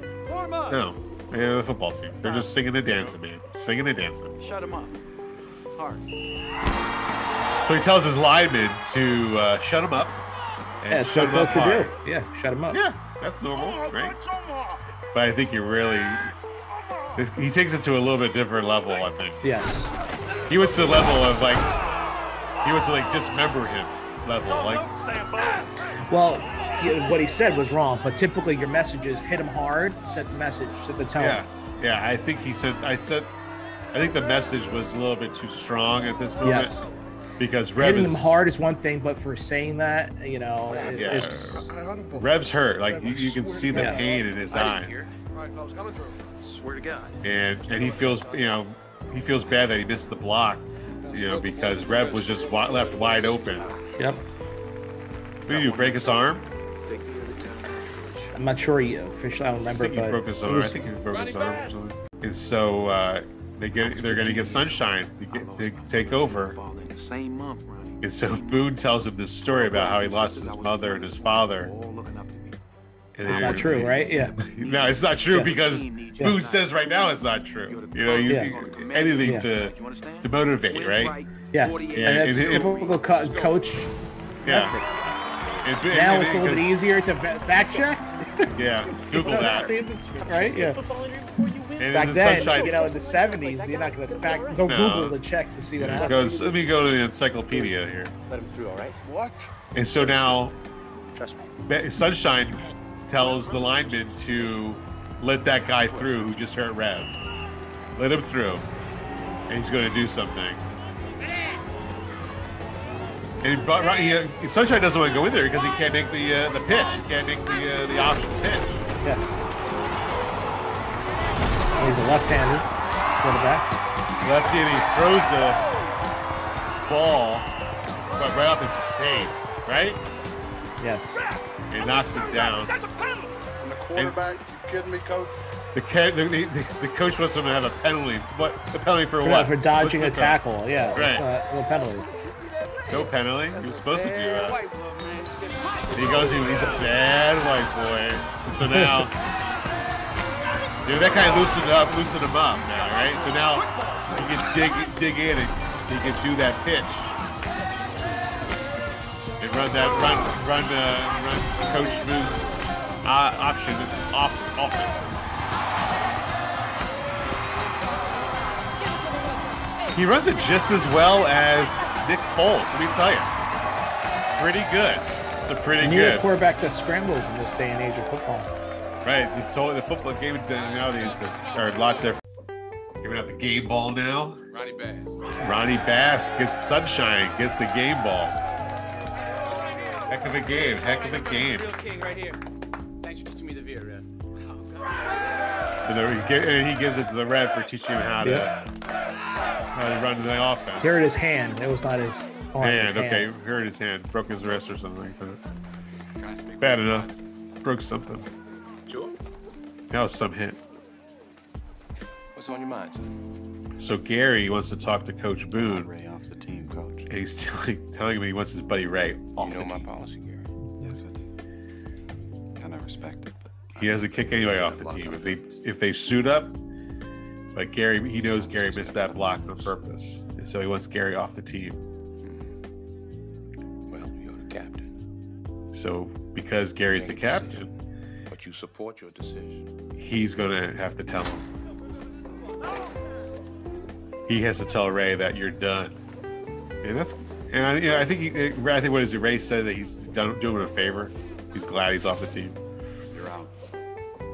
No, they're the football team. They're just singing and dancing, man. Singing and dancing. Shut him up. Hard. So he tells his linemen to uh, shut him up. And Yeah, that's shut what him up coach hard. do. Yeah, shut him up. Yeah, that's normal, right? But I think he really, this- he takes it to a little bit different level. I think Yes. he went to the level of like, he went to like dismember him level. Like, Well, what he said was wrong, but typically your messages hit him hard, set the message, set the tone. yes, yeah. I think he said, I said, I think the message was a little bit too strong at this moment Yes. Because Rev Hitting is him hard is one thing, but for saying that, you know, it- Yeah. it's Rev's hurt. Like you, you can see the Yeah. pain in his eyes. Swear to God. and and he feels you know he feels bad that he missed the block you know because Rev was just wi- left wide open. Yep. What did you break his arm? I'm not sure he officially. I don't remember, I think he but broke his arm. was- I think he broke his arm or. And so uh, they get they're going to get Sunshine to, get, to take over. In the same month, Ronnie. And so Boone tells him this story about how he lost his mother and his father. And It's not true, right? Yeah. No, it's not true Yeah. because Yeah. Boone says right now it's not true. You know, you, Yeah. anything Yeah. to to motivate, right? Yes, Yeah, and that's and- and- typical co- coach. Yeah. method. And- and- Now and- it's a little bit easier to fa- fact check. Yeah, Google You that. see if it's- Right? Yeah. And Back then, Sunshine you know, in the '70s, you're not going to fact. So no, No. Google to check to see what Yeah, happened. goes, let me go to the encyclopedia here. Let him through, all right? What? And so now Trust me. Sunshine tells the lineman to let that guy through who just hurt Rev. Let him through. And he's going to do something. And he brought, he, uh, Sunshine doesn't want to go in there because he can't make the uh, the pitch. He can't make the uh, the option pitch. Yes. He's a left-hander quarterback. Lefty and he throws the ball right, right off his face, right? Yes. And knocks him down. And the quarterback, you kidding me, coach? The, the, the, the coach wants him to have a penalty. What the penalty for, For, what? for dodging a What's the tackle. Yeah. Right. It's a, a penalty. No penalty. He was supposed to do that. He goes, he's a bad white boy. And so now, know, that kind of loosened up, loosened him up now, right? So now he can dig dig in and he can do that pitch and run that run run uh, run Coach Boone's uh, option off, offense. He runs it just as well as Nick Foles. Let me tell you, pretty good. It's a pretty You need a quarterback that scrambles in this day and age of football. Right. This whole the football game nowadays are a lot different. Giving out the game ball now. Ronnie Bass. Ronnie Bass gets sunshine, gets the game ball. Heck of a game. Heck of a game. Real king right here. Thanks for teaching me the veer, Rev. And then he, and he gives it to the ref for teaching him how to how to run the offense. Here it is hand. It was not his arm. it was Hand, okay, hurt his hand, broke his wrist or something like that. Bad enough. Broke something. Sure. That was some hit. What's on your mind, son? So Gary wants to talk to Coach Boone. Ray off the team, coach. And he's telling, telling him he wants his buddy Ray off you know the my team. policy, Gary. Yes, I do. And I respect it. He doesn't kick anybody off the team. If they if they suit up, but Gary he knows Gary missed that block on purpose. And so he wants Gary off the team. Well, you're the captain, So because Gary's the captain, you support your decision. he's gonna have to tell him. He has to tell Ray that you're done. And that's and I, you know, I think he, I think what is it? Ray said that he's done doing him a favor. He's glad he's off the team. You're out.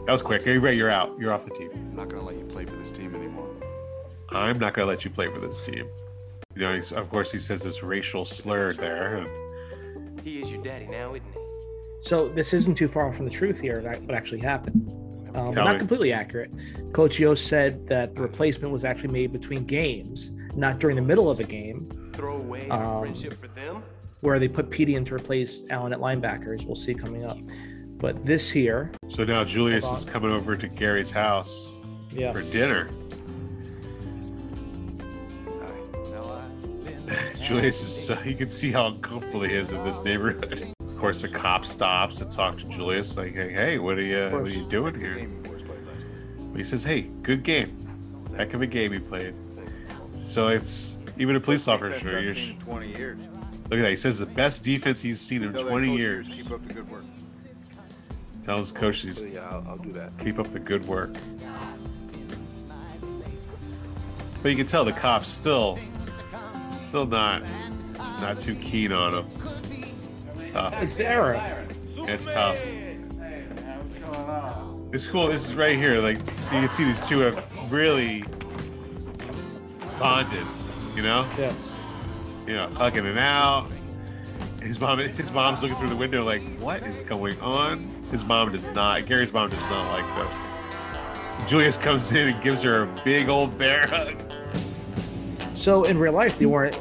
That was quick. Hey Ray, you're out. You're off the team. I'm not going to let you play for this team anymore. I'm not going to let you play for this team. You know, he's, of course, he says this racial slur there. He is your daddy now, isn't he? So this isn't too far from the truth here. What actually happened. Um, but not me. completely accurate. Coach Yoast said that the replacement was actually made between games, not during the middle of a game, Throw away Um, our friendship for them? where they put Petey in to replace Allen at linebackers. We'll see coming up. But this here, So now Julius is coming over to Gary's house yeah, for dinner. Julius is so you can see how uncomfortable he is in this neighborhood. Of course, the cop stops and talk to Julius, like, "Hey, hey, what are you, what are you doing here?" He says, "Hey, good game, heck of a game you played." So it's even a police officer. You're, 20 years. look at that. He says the best defense he's seen in 20 years. Keep up the good work. Tells coach he's Yeah, I'll, I'll do that. keep up the good work. But you can tell the cops still, still not, not too keen on him. It's tough. it's the era. It's tough. It's cool. This is right here. Like you can see, these two have really bonded. You know, Yes. you know, hugging it out. His mom, his mom's looking through the window, like, what is going on? His mom does not. Gary's mom does not like this. Julius comes in and gives her a big old bear hug. So in real life, they weren't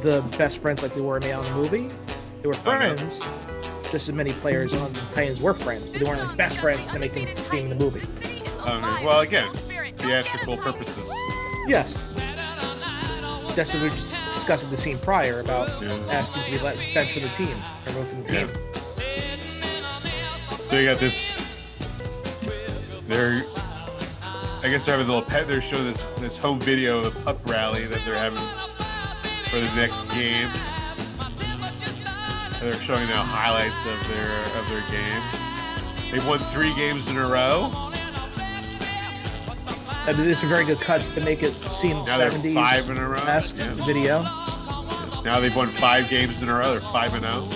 the best friends like they were in the movie. They were friends, just as many players on the Titans were friends, but they weren't like best friends to make them seem in the movie. Um, well, again, theatrical purposes. Yes. That's what we were discussing the scene prior about Yeah. asking to be let bench for the team, removed from the team. So you got this. They're, I guess they're having a little pet. They're showing this this home video of the pup rally that they're having for the next game. They're showing now highlights of their of their game. They've won three games in a row. I mean, there's some very good cuts to make it seem Now they're 70s five in a row. esque Yeah. video. Now they've won five games in a row. They're five and out.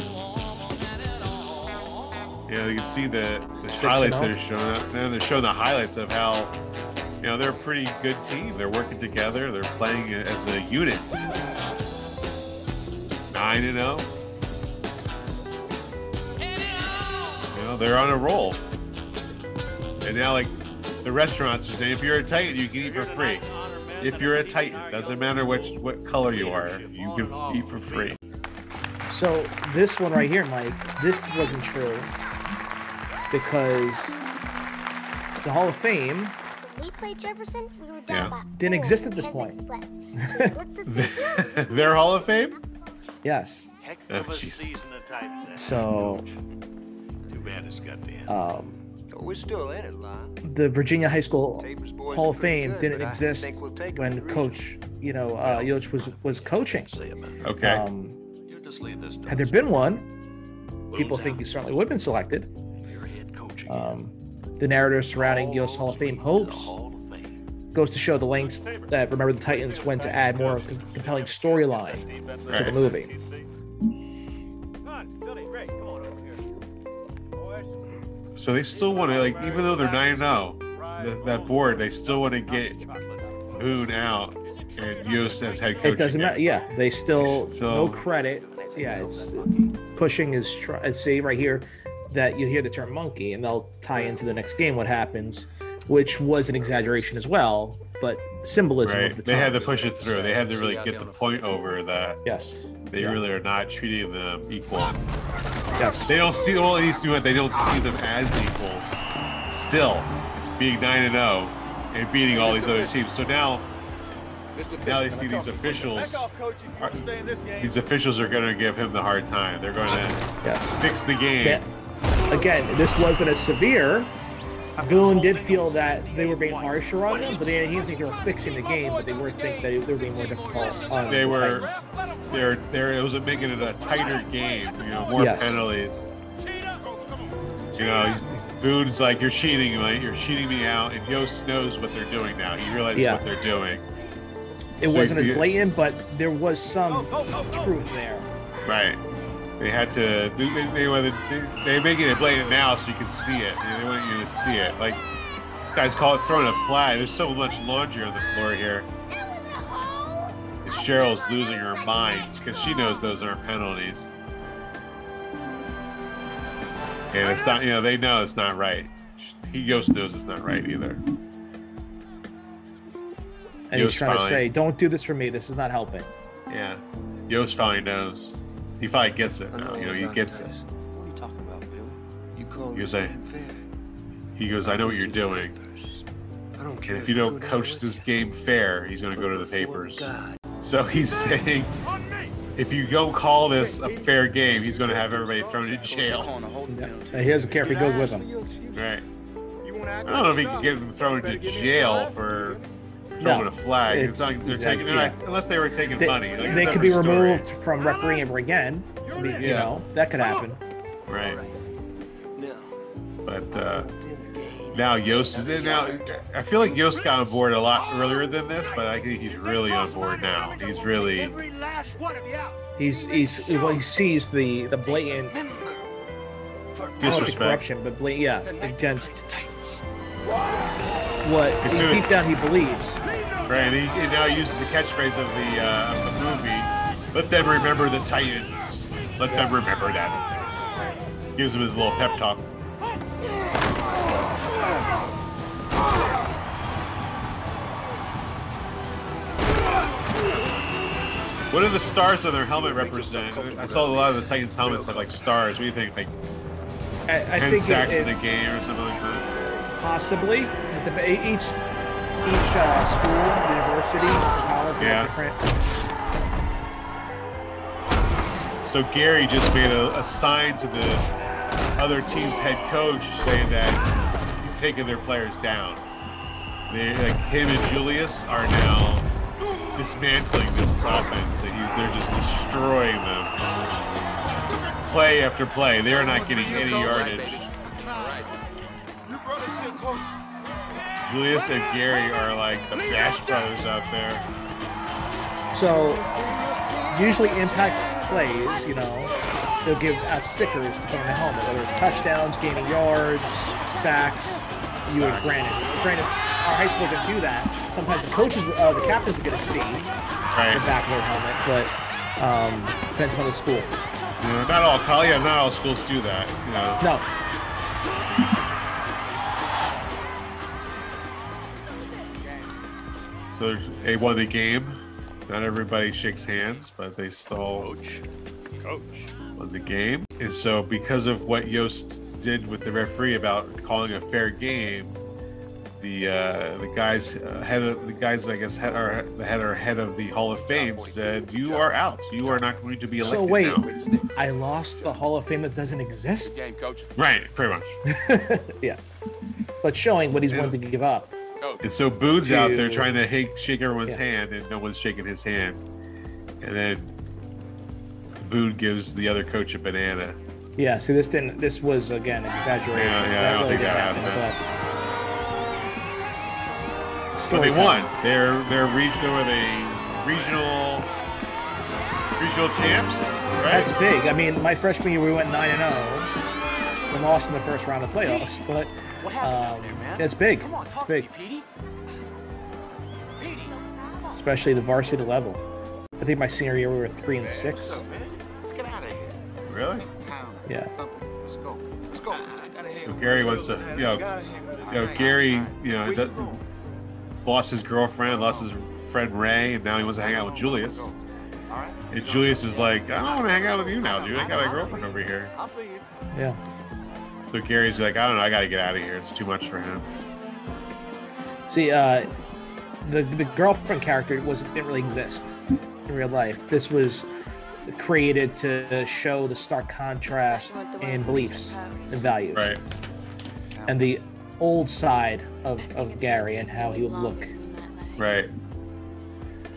Yeah, you can see the, the highlights and that are showing up. Then they're showing the highlights of how, you know, they're a pretty good team. They're working together. They're playing as a unit. Nine and zero. You know, they're on a roll. And now, like the restaurants are saying, if you're a Titan, you can eat for free. If you're a Titan, doesn't matter which what color you are, you can eat for free. So this one right here, Mike, this wasn't true because the Hall of Fame When we played Jefferson, we were Yeah. down by didn't exist at this point. seconds left. What's the secret? Their Hall of Fame? Yes. Oh, jeez. So Too bad it's got to end. um, we're still in it, Lon. the Virginia High School Hall of Fame good, didn't exist we'll take 'em when. Coach, you know, uh, Yoast was was coaching. Okay. Um, You just leave this had there been one, people think he certainly would have been selected. Um, the narrative surrounding Yoast's Hall of Fame hopes goes to show the lengths that Remember the Titans went to add more of a compelling storyline to the movie. So they still want to like, even though they're nine zero, oh, that board they still want to get Boone out and Yoast as head coach. It doesn't again. matter. Yeah, they still, Still- no credit. Yeah, it's pushing is try, see right here that you hear the term monkey, and they'll tie into the next game what happens, which was an exaggeration as well, but symbolism Right. of the They had to push it through. They had to really get the point over that. Yes. They Yeah. really are not treating them equal. Yes. They don't see well at least do what they don't see them as equals. Still, being nine and zero and beating all these other teams. So now, now they see these officials. Are, these officials are going to give him the hard time. They're going to Yes. fix the game. Again, this wasn't as severe. Boone did feel that they were being harsher on them, but they, he didn't think they were fixing the game, but they were think that they were being more difficult on They the were, they're, they're. It was making it a tighter game. You know, more Yes. penalties. You know, he's, Boone's like, "You're cheating, mate. You're cheating me out." And Yoast knows what they're doing now. He realizes Yeah. what they're doing. It So wasn't as blatant, but there was some truth there. Right. They had to. They they, they, they, they making it blatant now, so you can see it. They want you to see it. Like this guy's call it throwing a flag. There's so much laundry on the floor here. And Sheryl's losing her mind because she knows those aren't penalties. And it's not. You know, they know it's not right. He Yoast knows it's not right either. And Yoast he's trying to say, "Don't do this for me. This is not helping." Yeah. Yoast finally knows. He finally gets it now. You know, he gets it. What are you talking about, Bill? You call He me goes, he goes, I know what you're doing. I don't care if you if you don't coach with this game fair, he's going to go to the papers. So he's saying, if you don't call this a fair game, he's going to have everybody thrown in jail. And he doesn't care if he goes with him. Right. I don't know if he can get him thrown into jail for throwing No, a flag. It's, it's not, they're exactly- taking, they're not, unless they were taking They, money. Like, they could be story. removed from refereeing ever again. I mean, You Yeah. know that could happen. Right. But uh, now Yoast is now. I feel like Yoast got on board a lot earlier than this, but I think he's really on board now. He's really He's he's well, he sees the the blatant I don't wanna say disrespect. corruption, but blatant, yeah, against what deep down he believes. Right, and he, he now uses the catchphrase of the uh, of the movie. Let them remember the Titans. Let them remember that. Gives him his little pep talk. What do the stars on their helmet represent? I saw a lot of the Titans helmets have like stars. What do you think? Like I, I ten think sacks it, in it, the game or something like that? possibly it dep- each each uh, school, university, college, Yeah. have different. So Gary just made a, a sign to the other team's head coach saying that he's taking their players down. They like him and Julius are now dismantling this offense. Like, he's- they're just destroying them. Play after play, they're not getting any yardage. Julius and Gary are like the Bash Brothers out there. So usually impact plays, you know, they'll give out stickers to put on the helmet, whether it's touchdowns, gaining yards, sacks. You would granted, granted, our high school didn't do that. Sometimes the coaches, uh, the captains would get a C right. the back of their helmet, but um, depends on the school. You know, not all college, yeah, not all schools do that. You know. No. So there's- they won the game. Not everybody shakes hands, but they still Coach. won the game. And so because of what Yoast did with the referee about calling a fair game, the uh, the guys uh, head of the guys I guess head are the head or head of the Hall of Fame said you are out. You are not going to be elected So wait, now. I lost the Hall of Fame that doesn't exist. Game, coach. Right, pretty much. yeah, but showing what he's willing to give up. And so Boone's out there trying to shake, shake everyone's Yeah. hand, and no one's shaking his hand. And then Boone gives the other coach a banana. Yeah, see, this didn't. This was again exaggeration. Yeah, yeah, I don't think didn't that happen, but So they storytelling. won. They're they're regional. Were they regional regional champs? Right. That's big. I mean, my freshman year we went nine and oh zero. We lost in the first round of playoffs, but um, that's big. It's big, especially the varsity level. I think my senior year we were three and six. Let's get out of here. Really? Town. Yeah. Let's go. Let's go. So Gary wants to, you know, you know, Gary, you know, th- lost his girlfriend, lost his friend Ray, and now he wants to hang out with Julius. And Julius is like, I don't want to hang out with you now, dude. I got a girlfriend over here. I'll see you. Yeah. So Gary's like, I don't know, I got to get out of here. It's too much for him. See, uh, the the girlfriend character was didn't really exist in real life. This was created to show the stark contrast in beliefs and values, Right. and the old side of, of Gary and how he would look. Right.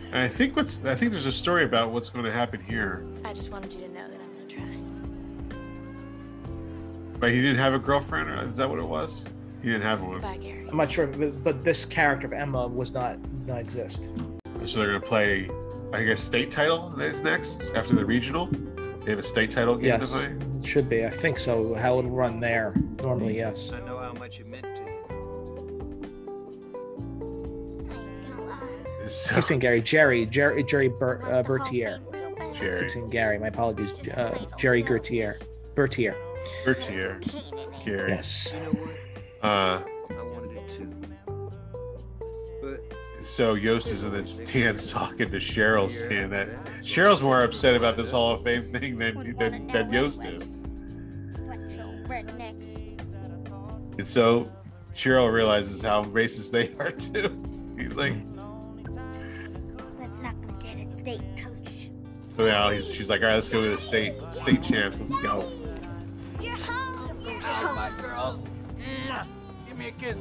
And I think what's I think there's a story about what's going to happen here. I just wanted you to But he didn't have a girlfriend, or is that what it was? He didn't have one. Bye, Gary. I'm not sure, but, but this character of Emma was not did not exist. So they're going to play, I guess, state title is next after the regional. They have a state title game Yes, to play. it should be. I think so. How it would run there normally, yes. I know how much it meant to you. So, Keep saying Gary, Jerry, Jerry, Jerry Ber, uh, Bertier. Jerry. Keep saying Gary. My apologies. Uh, Jerry Gertier. Bertier. Bertier. Gary. Yes. Uh, I wanted it too. But so Yoast is in the stands talking to Sheryl, saying that Sheryl's more upset about this Hall of Fame thing than than, than Yoast is. And so Sheryl realizes how racist they are too. He's like, Let's not come get a state coach. so now he's, she's like, all right, let's go to the state state champs. Let's go. You're home. My girl? Give me a kiss.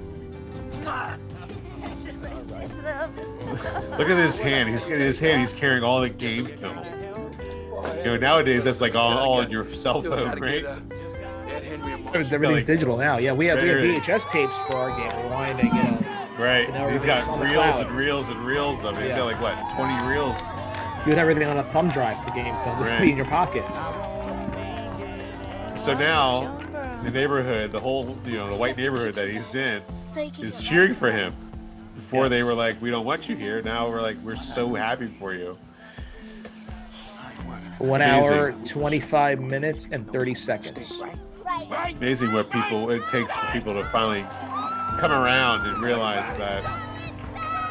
Look at his hand. He's in his hand. He's carrying all the game film. You know, nowadays that's like all, all on your cell phone, right? Everything's digital now. Yeah, we have we have VHS tapes for our game. Rewinding, you know. Right. Now He's got everything's on the reels and reels and reels of it. He's Yeah. got like what, 20 reels? You had everything on a thumb drive for game film. This would be in your pocket. So now the neighborhood, the whole you know, the white neighborhood that he's in So is cheering for him. Before they were like, We don't want you here. Now we're like, We're so uh-huh. happy for you. One Amazing. hour, 25 minutes, and 30 seconds. Amazing what people it takes for people to finally come around and realize that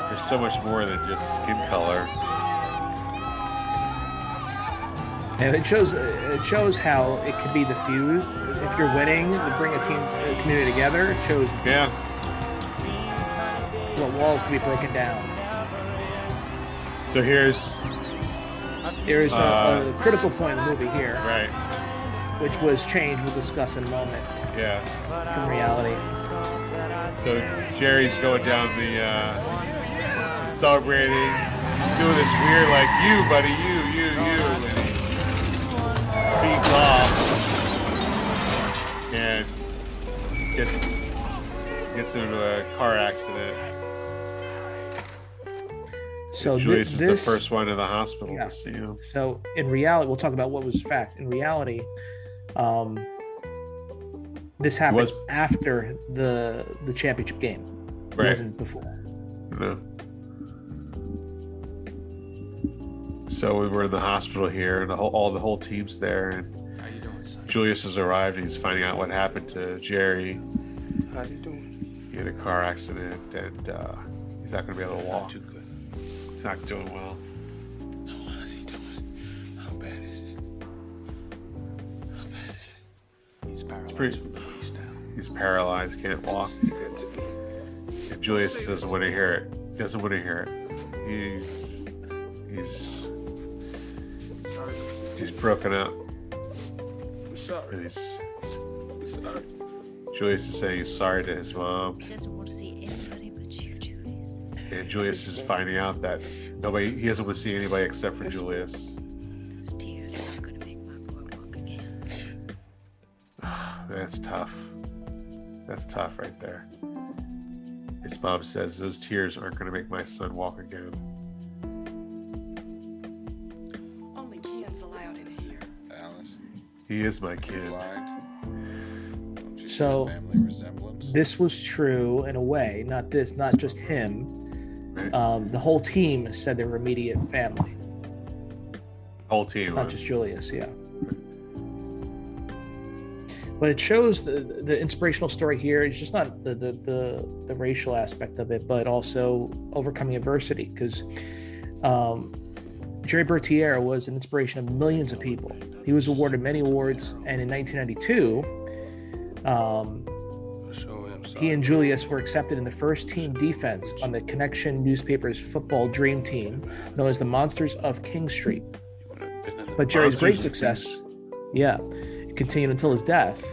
there's so much more than just skin color. It shows it shows how it can be diffused. If you're winning, to bring a team a community together, it shows Yeah. what walls can be broken down. So here's There's a, Uh, a critical point in the movie here, right. which was changed. We'll discuss in a moment Yeah. from reality. So Jerry's going down the uh celebrating. He's doing this weird like you, buddy, you, speeds off and gets gets into a car accident. So Julius is this- the first one in the hospital Yeah. to see him. So in reality, we'll talk about what was fact. In reality, um, this happened was- after the the championship game. It wasn't before. No. So we were in the hospital here, and the whole all the whole team's there, and Julius has arrived, and he's finding out what happened to Jerry. How you doing? He had a car accident, and uh, he's not going to be able to walk. Too good. He's not doing well. How's he doing? How bad is it? How bad is it? He's paralyzed It's pretty. from the waist down. He's paralyzed, can't walk. And Julius doesn't want to hear it. Doesn't want to hear it. He's he's he's broken up, I'm sorry. and he's I'm sorry. Julius is saying he's sorry to his mom. He doesn't want to see anybody but you, Julius. And Julius is finding out that nobody, he doesn't want to see anybody except for Julius. Those tears are not going to make my boy walk again. That's tough. That's tough right there. His mom says those tears aren't going to make my son walk again. He is my kid. blind. Don't you see So family resemblance? this was true in a way. Not this, not just him. Um, the whole team said they were immediate family, Whole team. not just Julius. Yeah. But it shows the, the inspirational story here is just not the, the the the racial aspect of it, but also overcoming adversity. Because um, Jerry Bertier was an inspiration of millions of people. He was awarded many awards, and in 1992, um, he and Julius were accepted in the first team defense on the Connection newspaper's football dream team, known as the Monsters of King Street. But Jerry's great success, yeah, continued until his death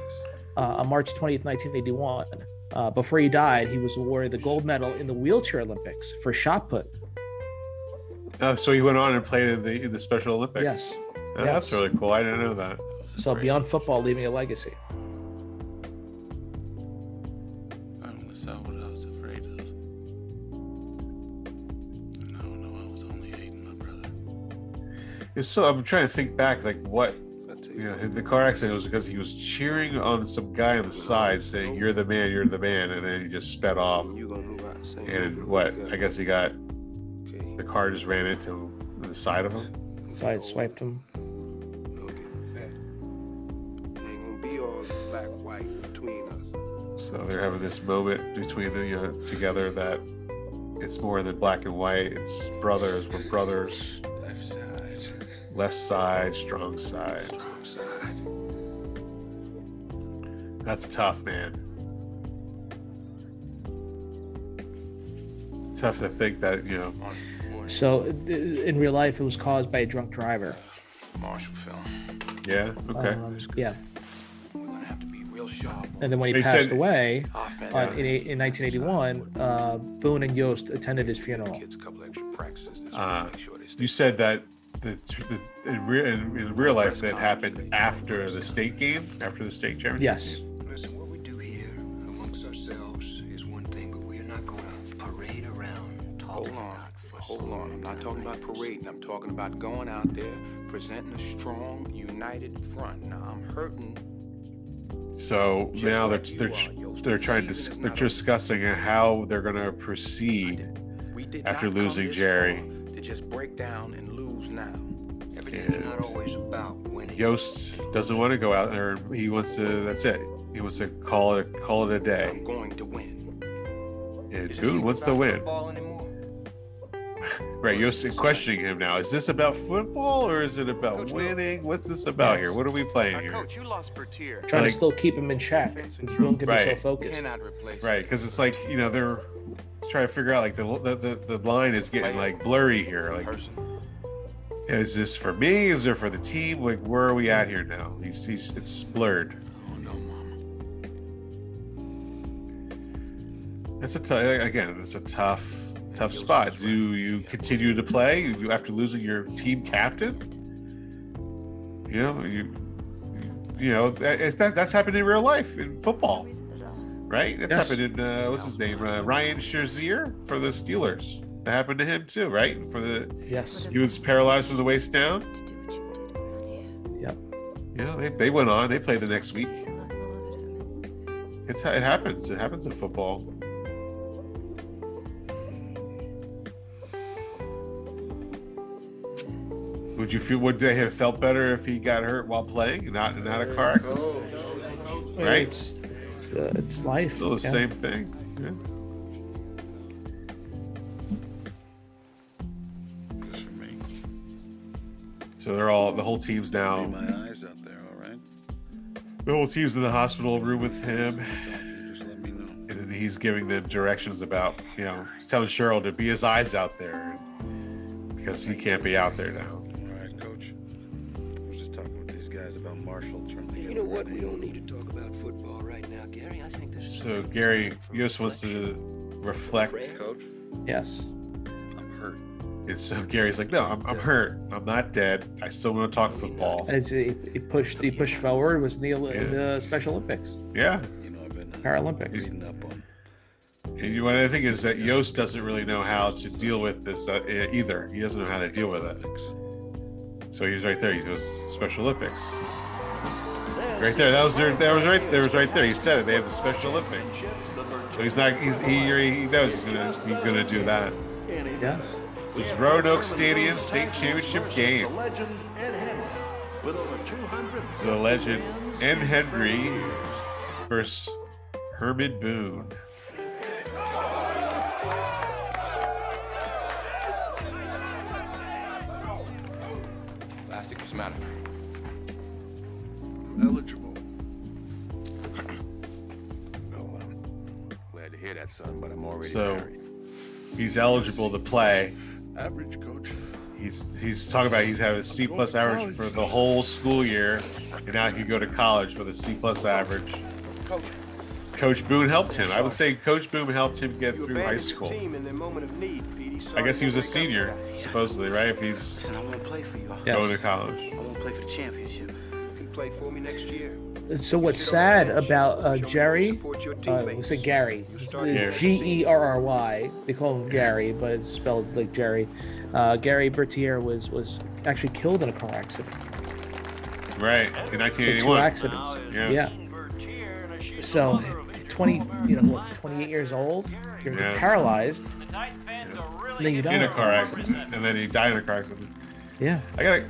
uh, on March 20th, 1981. Uh, before he died, he was awarded the gold medal in the wheelchair Olympics for shot put. Oh, so he went on and played in the in the Special Olympics. Yes. Oh, That's really cool. I didn't know that. So beyond football, leaving a legacy. I only saw what I was afraid of. And I don't know, I was only hating my brother. It's so I'm trying to think back, like what you know, the car accident was because he was cheering on some guy on the side saying, You're the man, you're the man, and then he just sped off. And what? I guess he got the car just ran into the side of him. Side swiped him. Ain't gonna be all black white between us. So they're having this moment between them, you know, together that it's more than black and white. It's brothers. We're brothers. Left side. Left side, strong side. That's tough, man. Tough to think that, you know. So in real life, it was caused by a drunk driver. Marshall film. Yeah. Okay. Um, yeah. Real sharp. And then when he They passed said- away Offense. on, in, in 1981, uh, Boone and Yoast attended his funeral. Uh, you said that the, the in, real, in, in real life that happened after the state game, after the state championship. Yes. Hold on. I'm not talking about parading. I'm talking about going out there, presenting a strong, united front. Now, I'm hurting. So Just now they're they're are, Yoast. they're trying to Season they're not discussing how they're going to proceed We did after losing Jerry. far To just break down and lose now. Everything's not always about winning. Yoast doesn't want to go out there. He wants to. That's it. He wants to call it call it a day. I'm going to win. And Boone wants to win. Right, you're questioning him now. Is this about football or is it about winning? What's this about here? What are we playing here? Coach, you lost Bertier. Trying Like- to still keep him in check because Boone can be so Right. focused. Right, because it's like you know they're trying to figure out like the the, the, the line is getting like blurry here. Like, is this for me? Is it for the team? Like, where are we at here now? He's, he's it's blurred. Oh no, mama. It's a tough again. It's a tough tough spot. Do you continue to play after losing your team captain? You know you. You know that, it's- that that's happened in real life in football, right? That's Yes. happened in uh, what's his name? Uh, Ryan Shazier for the Steelers. That happened to him too, right? For the Yes. he was paralyzed from the waist down. Yep. You know, they, they went on. They played the next week. It's it happens. It happens in football. Would you feel? Would they have felt better if he got hurt while playing, not not a car accident? Right. It's it's, uh, it's life. Still the yeah. same thing. Yeah. Just for me. So they're all the whole team's now. My eyes out there, all right? The whole team's in the hospital room with him, Just let me know. and he's giving them directions about, you know, he's telling Sheryl to be his eyes out there because he can't be out there now. Marshall trying to You know what? We don't need to talk about football right now, Gary. I think this is So Gary Yoast wants to reflect. Coach, Yes. I'm hurt. And so Gary's like, no, I'm, I'm hurt. I'm not dead. I still want to talk football. As he, he pushed, he pushed forward. Was in the, in the Special Olympics, Yeah. You know, I've been Paralympics. reading up on And you- what I think is that Yoast doesn't really know how to deal with this uh, either. He doesn't know how to deal with it. So he's right there. He goes Special Olympics. Right there. That was there. That was right. There was right there. He said it. They have the Special Olympics. So he's not. He's he. He knows he's gonna. He's gonna do that. Yes. It was Roanoke Stadium State Championship game. The legend N. Henry versus Herman Boone. Lastik, what's the matter? Eligible. Oh, um, glad to hear that, son, but I'm already So married. he's eligible to play. Average, coach. He's he's talking about he's having a C plus average for the whole school year, and now he can go to college with a C plus average. Coach. Coach Boone helped him. I would say Coach Boone helped him get You through high school. team in their moment of need, I guess he was a senior, supposedly, right? If he's Listen, I want to play for you. Yes. going to college. I want to play for the championship. You can play for me next year. So what's sad about uh, Jerry? Uh, we said Gary. Gary. G E R R Y. They call him Gary, but it's spelled like Jerry. Uh, Gary Bertier was was actually killed in a car accident. Right in So two accidents. Yeah. Yeah. So, 20, you know, what, 28 years old, you're Yeah. paralyzed, and then you die. in a car accident, and then he died in a car accident. Yeah. I gotta.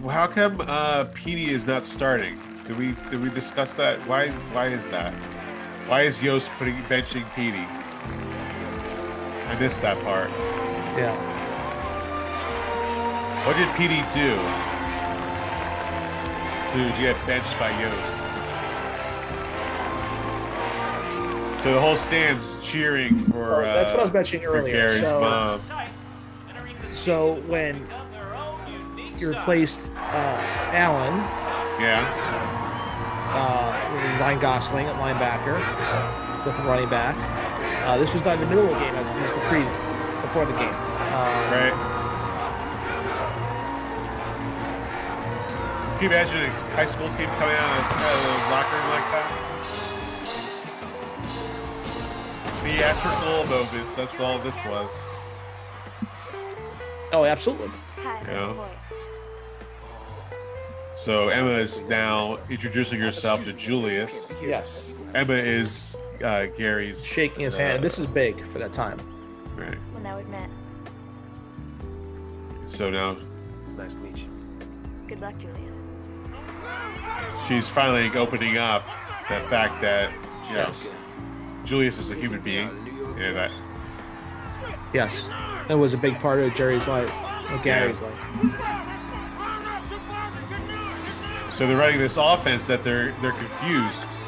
How come uh, Petey is not starting? Did we did we discuss that? Why why is that? Why is Yoast putting benching Petey? I missed that part. Yeah. What did Petey do to get benched by Yoast? So the whole stand's cheering for. Oh, that's what I was uh, mentioning earlier. Gary's So- mom. So when you replaced uh, Allen, Yeah. uh, Ryan Gosling at linebacker with a running back, uh, this was done in the middle of the game as opposed to pre before the game. Um, Right. Can you imagine a high school team coming out of, out of the locker room like that? Theatrical moments. That's all this was. Oh, absolutely. Know? So Emma is now introducing herself to Julius. Yes. Emma is uh, Gary's Shaking his uh, hand. This is big for that time. Right. Well, now we've met. So now It's nice to meet you. Good luck, Julius. she's finally opening up the fact that you know, Yes. Julius is a human being, and that Yes. That was a big part of Jerry's life, or Gary's life. So they're running this offense that they're they're confused.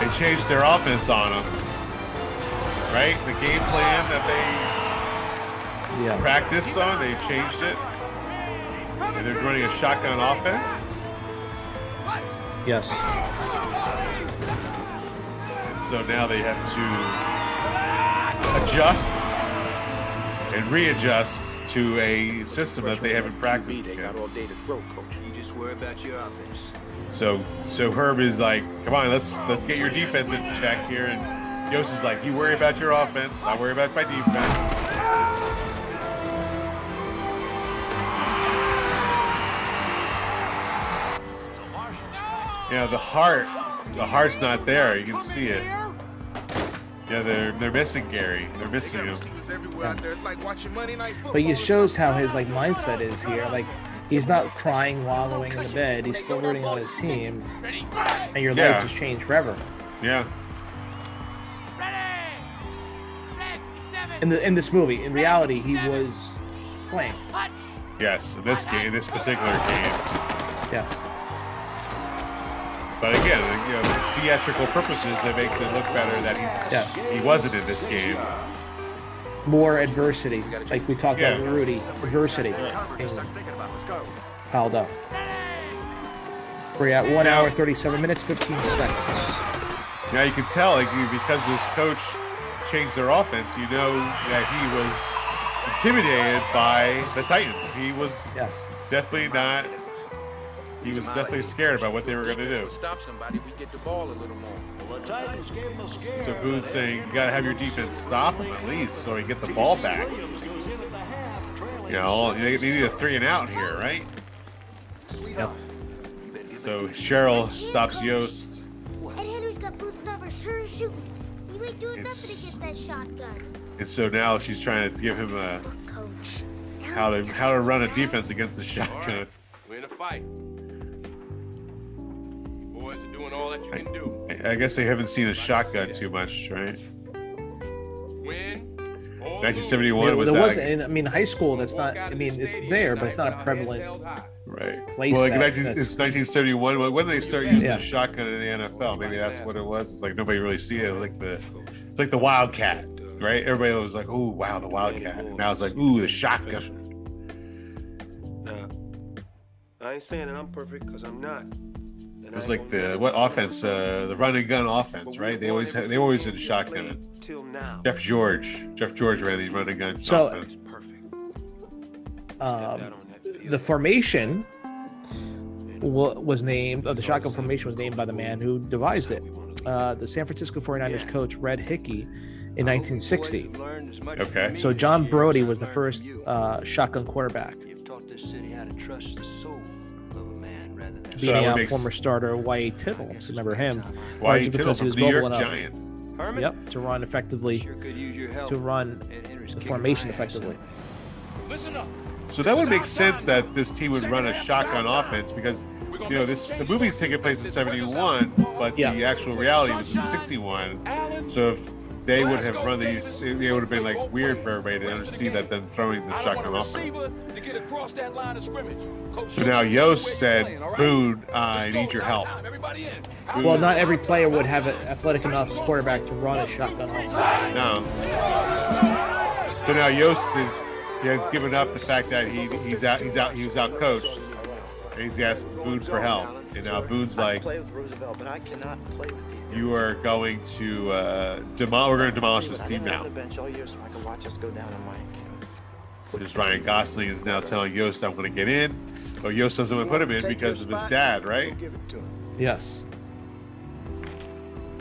They changed their offense on them, right? The game plan that they Yeah. practiced on, they changed it, and they're running a shotgun offense. Yes. And so now they have to adjust and readjust to a system that they haven't practiced They got all day to throw, coach. You just worry about your offense. So so Herb is like, come on, let's let's get your defense in check here. And Yoast is like, you worry about your offense, I worry about my defense. You know, the heart, the heart's not there. You can see it. Yeah, they're they're missing Gary. They're missing him. everywhere out there. It's like watching Monday Night But it shows how his like mindset is here. Like he's not crying, wallowing in the bed. He's still rooting on his team, and your Yeah. life just changed forever. Yeah. In the in this movie, in reality, he was playing. Yes, in this game, this particular game. Yes. But again, you know, for theatrical purposes, it makes it look better that he's Yes. he wasn't in this game. More adversity, like we talked about Yeah. with Rudy. Adversity being piled up. We're at one hour, thirty-seven minutes, fifteen seconds. Now you can tell, like, because this coach changed their offense, you know that he was intimidated by the Titans. He was yes. definitely not. He was definitely scared about what they were going to do. Stop somebody, we get the ball a little more. So Boone's saying you got to have your defense stop him at least, so we get the ball back. You know, you you need a three and out here, right? Yep. So Sheryl stops Yoast. Ed Henry's got Boone's number sure as shooting. You ain't doing It's- nothing against that shotgun. And so now she's trying to give him a Coach. how to how to run a defense against the shotgun. We're in a fight. You doing all that you can do. I- I guess they haven't seen a shotgun too much, right? Win. 1971 Yeah, was there that wasn't. In, I mean, high school. That's not. I mean, it's there, but it's not a prevalent. right? place well, like that- 19, it's 1971. When when did they start using Yeah. the shotgun in the NFL? Maybe that's what it was. It's like nobody really see it. Like the it's like the Wildcat, right? Everybody was like, "Oh, wow, the Wildcat." And now it's like, "Ooh, the shotgun." Now, I ain't saying that I'm perfect because I'm not. It was like the what offense? Uh, the run and gun offense, right? They always had, they always did shotgun. Till now. Jeff George, Jeff George ran the run and gun So- offense. Um, the formation was named. Uh, the shotgun formation was named by the man who devised it. Uh, the San Francisco 49ers coach Red Hickey in 1960. Okay. So John Brodie was the first uh, shotgun quarterback, man rather So beating out make former starter Y.A. Tittle. Remember him? Y.A. Tittle because he was New mobile York enough. Giants. Yep, to run effectively, to run the formation effectively. Listen up. So that would make sense that this team would run a shotgun offense because you know this the movie's taking place in 71, but the actual reality was in 61. So if they would have run these, it would have been like weird for everybody to see that them throwing the shotgun offense. To get across that line of scrimmage. So now Yoast said, "Boone, I need your help." Well, not every player would have an athletic enough quarterback to run a shotgun offense. No. So now Yoast is he has given up the fact that he he's out he's out he was out coached, and he's asked Boone for help. And now Boone's like, play with Roosevelt, but I cannot play with these guys. "You are going to uh, demolish. We're going to demolish this I team never now." on the bench all year so I could watch us go down on Mike. Because Ryan Gosling is now telling Yoast, "I'm going to get in," but Yoast doesn't want to put him in because of his dad, right? Yes,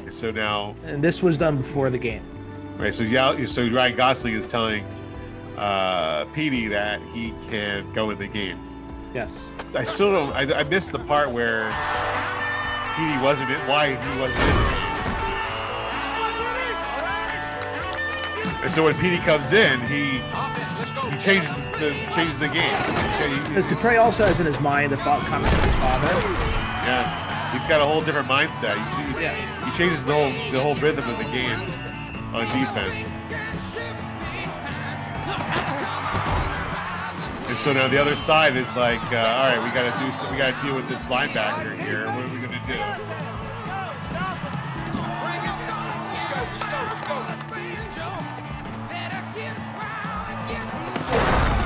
so now, and this was done before the game. right? So yeah, so Ryan Gosling is telling uh, Petey that he can go in the game. Yes. I still don't. I, I missed the part where Petey wasn't in. Why he wasn't in. And so when Petey comes in, he he changes the changes the game. Because it's- Trey also has in his mind the thought comment from his father. Yeah, he's got a whole different mindset. He, he, he changes the whole the whole rhythm of the game on defense. And so now the other side is like, uh, all right, we got to do some, we got to deal with this linebacker here. What are we going to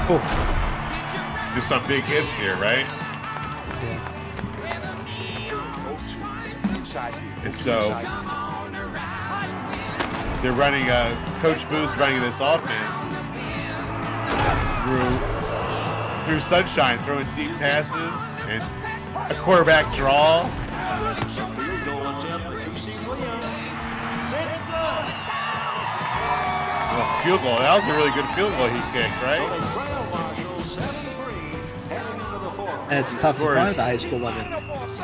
do? Do some big hits here, right? Yes. And so they're running. Uh, Coach Boone's running this offense, through through sunshine, throwing deep passes and a quarterback draw. Field goal. That was a really good field goal he kicked, right? And it's tough to Scores. find at the high school level.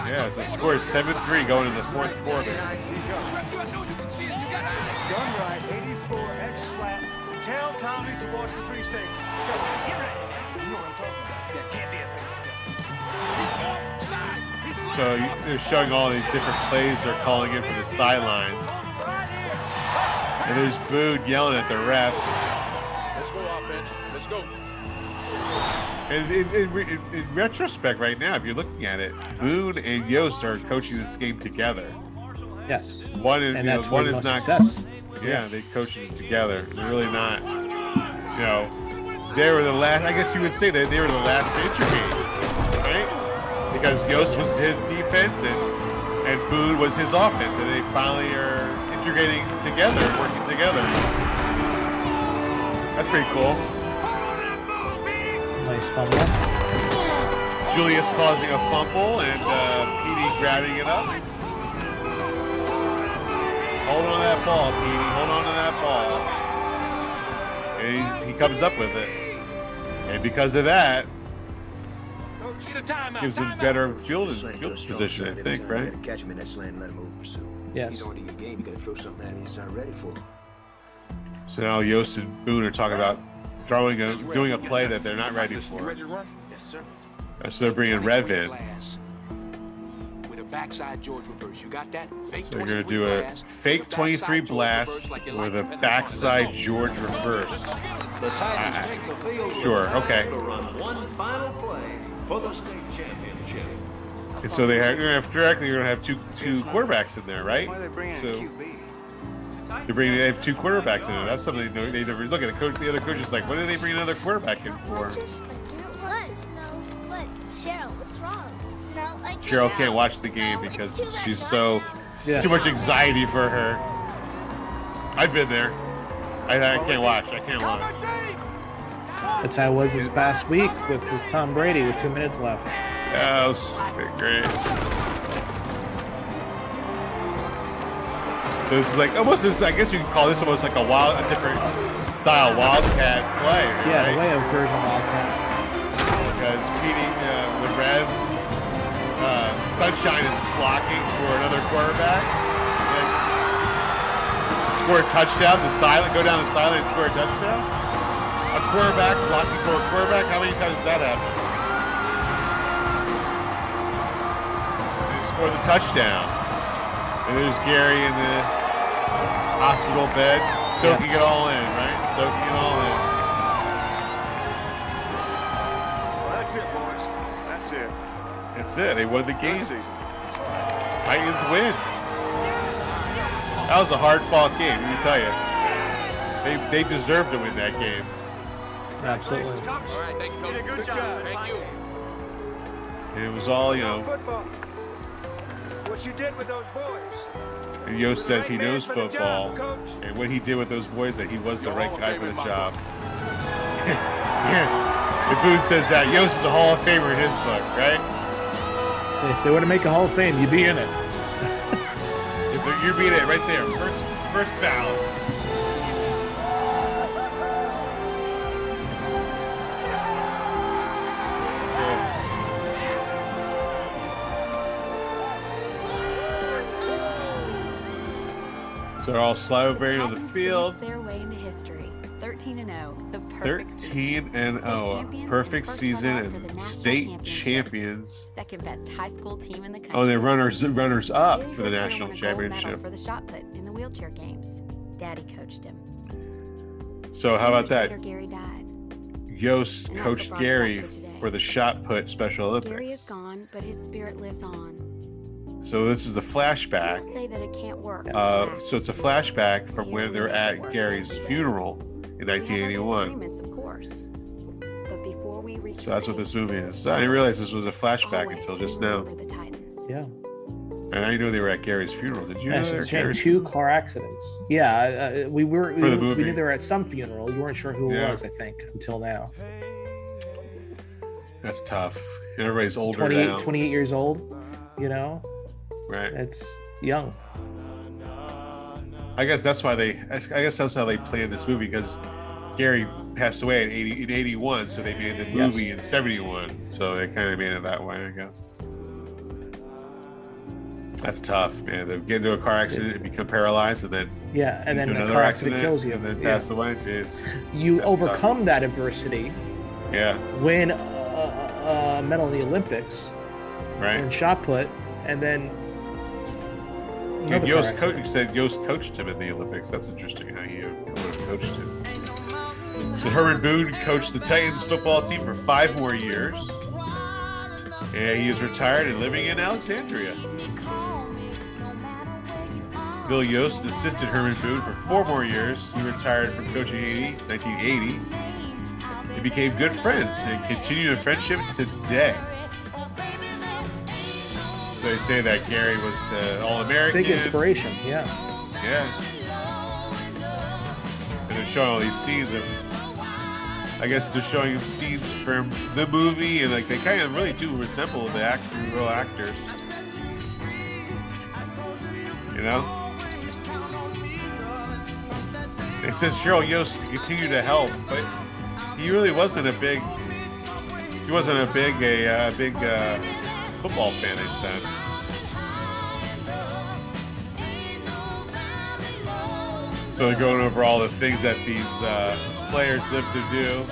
Yeah, so score is 7-3 going into the fourth quarter. Gun right, 84 X flat. Tell Tommy to watch the free safety. Go, get ready. You know what I'm talking about. That can't be a thing. So they're showing all these different plays they're calling in from the sidelines. And there's Boone yelling at the refs. Let's go, offense. Let's go. And in, in, in, in retrospect, right now, if you're looking at it, Boone and Yoast are coaching this game together. Yes. One, is, And you know, that's one is not. success. Yeah, they coached it together. They're really not. You know, they were the last. I guess you would say that they were the last to intervene, right? Because Yoast was his defense and and Boone was his offense, and they finally are integrating together, working together. That's pretty cool. Nice fumble. Julius causing a fumble and uh, Petey grabbing it up. Hold on to that ball, Petey. Hold on to that ball. And he's, he comes up with it. And because of that, gives him better field, field position, I think, right? Catch him in that slant and let him over pursuit. Yes. You know, into your game, you gotta throw something at him he's not ready for. So now Yoast and Boone are talking about throwing a, doing a play that they're not ready for. Ready to run? Yes, sir. So they're bringing Rev in. With a backside George reverse. You got that? Fake So they're going to do a fake 23 blast with a backside George reverse. The Titans ah, take the field. Sure, okay. To run one final play for the state championship. And so they have, they're directly going to have two two quarterbacks in there, right? Why are they bringing So a QB? they're bringing they have two quarterbacks in there. That's something they they never look at. The coach, the other coach is like, what do they bring another quarterback in for? Just like you what? Sheryl, what's wrong? No, like Sheryl can't watch the game because she's so too much anxiety for her. I've been there. I, I can't watch. I can't watch. That's how it was this past week with, with Tom Brady with two minutes left. That was great. So this is like almost this. I guess you could call this almost like a wild, a different style wildcat play. Yeah, right? the way of version Wildcat. because beating uh, the Rev, uh, Sunshine is blocking for another quarterback. And score a touchdown. The silent go down the silent and score a touchdown. A quarterback blocking for a quarterback. How many times does that happen? They score the touchdown. And there's Gary in the hospital bed, soaking it all in, right? Soaking it all in. Well, that's it, boys. That's it. That's it. They won the game. Good. Titans win. That was a hard fought game, let me tell you. They, they deserved to win that game. Absolutely. All right, thank you, coach. Good job. Thank you. And it was all, you know, Football. What you did with those boys. and Yoast says he knows football. And what he did with those boys, that he was the right guy for the job. yeah. And Boone says that Yoast is a Hall of Famer in his book, right? If they were to make a Hall of Fame, you'd be in it. If they're- You're being it right there. First, first ballot. So they're all celebrating on the field. Their way into history. 13 and 0. The perfect 13 and 0. Perfect season and oh, state champions. second best high school team in the country. Oh, they're runners runners up for the national won a gold medal championship. For the shot put in the wheelchair games. Daddy coached him. So how about that? Gary died. Yoast coached what brought us Gary up to today. for the shot put Special Olympics. Gary is gone, but his spirit lives on. So this is the flashback. People say that it can't work. Uh, so it's a flashback from when they're at Gary's funeral in 1981. Disagreements, of course. But before we reach So that's what this movie is. I didn't realize this was a flashback until just now. Yeah. And I didn't they were at Gary's funeral. Did you know Yes, they were it's Gary's two car accidents. Yeah, uh, we were. For the we, we knew they were at some funeral. You weren't sure who it was, I think, until now. That's tough. Everybody's older 28, now. 28 years old. You know, Right. it's young. I guess that's why they. I guess that's how they planned this movie because Gary passed away in eighty in eighty one, so they made the Yes. movie in seventy one. So they kind of made it that way, I guess. That's tough, man. They get into a car accident and become paralyzed, and then Yeah, and then another car accident kills you. and then Yeah. pass away. Jeez. You That's tough. overcome that adversity, Yeah. win a, a, a medal in the Olympics, Right. And shot put, and then Car Yoast coach said Yoast coached him in the Olympics. That's interesting how he uh, would have coached him. So Herman Boone coached the Titans football team for five more years. And he is retired and living in Alexandria. Bill Yoast assisted Herman Boone for four more years. He retired from coaching in 80 1980. They became good friends and continue the friendship today. They say that Gary was uh, All American. big inspiration. Yeah, Yeah. And they're showing all these scenes of. I guess they're showing him scenes from the movie, and like they kind of really do resemble the act, real actors. You know. It says Sheryl Yoast to continue to help, but he really wasn't a big. He wasn't a big a uh, big uh, football fan. They said. They're going over all the things that these uh, players live to do.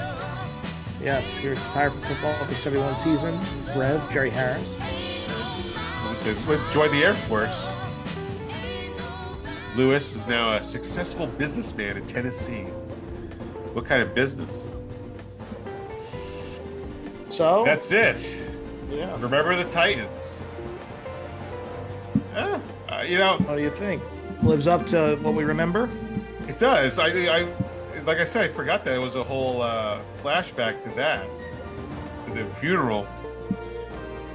yes, he retired from football after 71 season. Rev Jerry Harris. Went to- went- joined the Air Force. Lewis is now a successful businessman in Tennessee. What kind of business? So That's it. yeah. Remember the Titans. Yeah, uh, you know, What do you think? Lives up to what we remember? it does. I, I, like I said, I forgot that it was a whole uh, flashback to that, the funeral.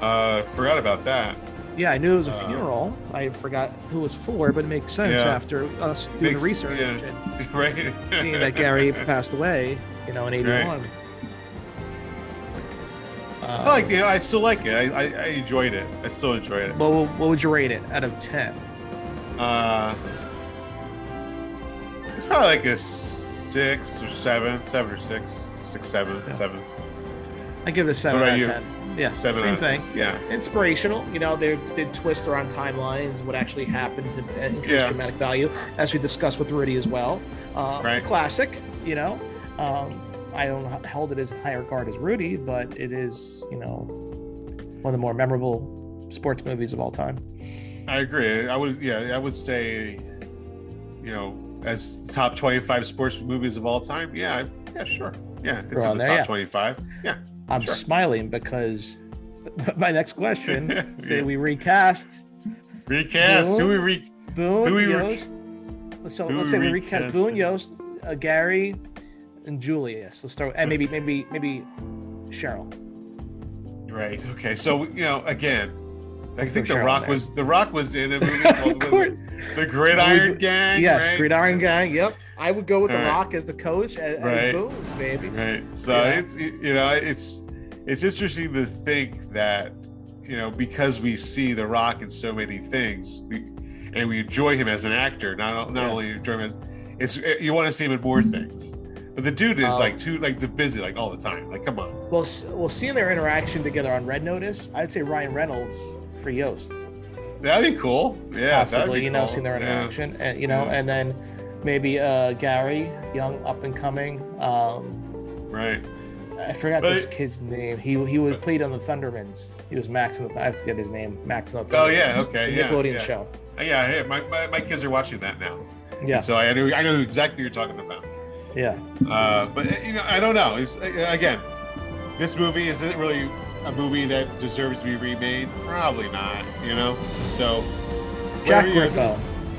Uh, forgot about that. Yeah, I knew it was a Uh, funeral. I forgot who it was for, but it makes sense Yeah. after us doing Makes- the research yeah, and right. seeing that Gary passed away, you know, in '81. I like you know, I still like it. I, I, I enjoyed it. I still enjoyed it. What, what would you rate it out of 10? Uh, it's probably like a six or seven, seven or six, six, seven, seven. I give it a 7 What out of you? 10. Yeah, Seven same of 10. thing. Yeah. Inspirational. You know, they did twist around timelines, what actually happened to increase Yeah. dramatic value, as we discussed with Rudy as well. Uh, Right. Classic, you know. Um, I don't hold it as high regard as Rudy, but it is, you know, one of the more memorable sports movies of all time. I agree. I would, yeah, I would say, you know, as top twenty-five sports movies of all time. Yeah, yeah, sure. Yeah, it's in the there, top yeah. twenty-five. Yeah, I'm Sure. smiling because my next question say Yeah. we recast recast. Who we Boone? re? Boone, who we re- Yoast. So who let's say we recast recast? Boone, Yoast, uh, Gary, and Julius. Let's start, and maybe maybe maybe Sheryl. Right. Okay. So you know, again, I think the Rock was the Rock was in a movie called the Gridiron Gang. Yes, right? Gridiron Gang. Yep, I would go with The All right. Rock as the coach as, as Right. Boone, baby. Right. So Yeah. it's you know it's it's interesting to think that you know because we see The Rock in so many things, we and we enjoy him as an actor. Not not Yes. only enjoy him as it's you want to see him in more things. But the dude is Um, like too like too busy like all the time. Like come on. Well, well, seeing their interaction together on Red Notice, I'd say Ryan Reynolds for Yoast. That'd be cool. Yeah. possibly, you know, cool. seeing their Yeah. interaction, and you know, Yeah. and then maybe uh Gary, young up and coming. Um, Right. I forgot But this it- kid's name. He he was played on the Thundermans. He was Max on the. I have to get his name. Max on the. Thundermans. Oh yeah, okay, It's a yeah, Nickelodeon yeah. show. Uh, Yeah, yeah. My, my, my kids are watching that now. Yeah. And so I know I know exactly what you're talking about. Yeah. Uh, but you know, I don't know. It's, uh, again, this movie isn't really a movie that deserves to be remade. Probably not. You know. So Jack whatever Griffo.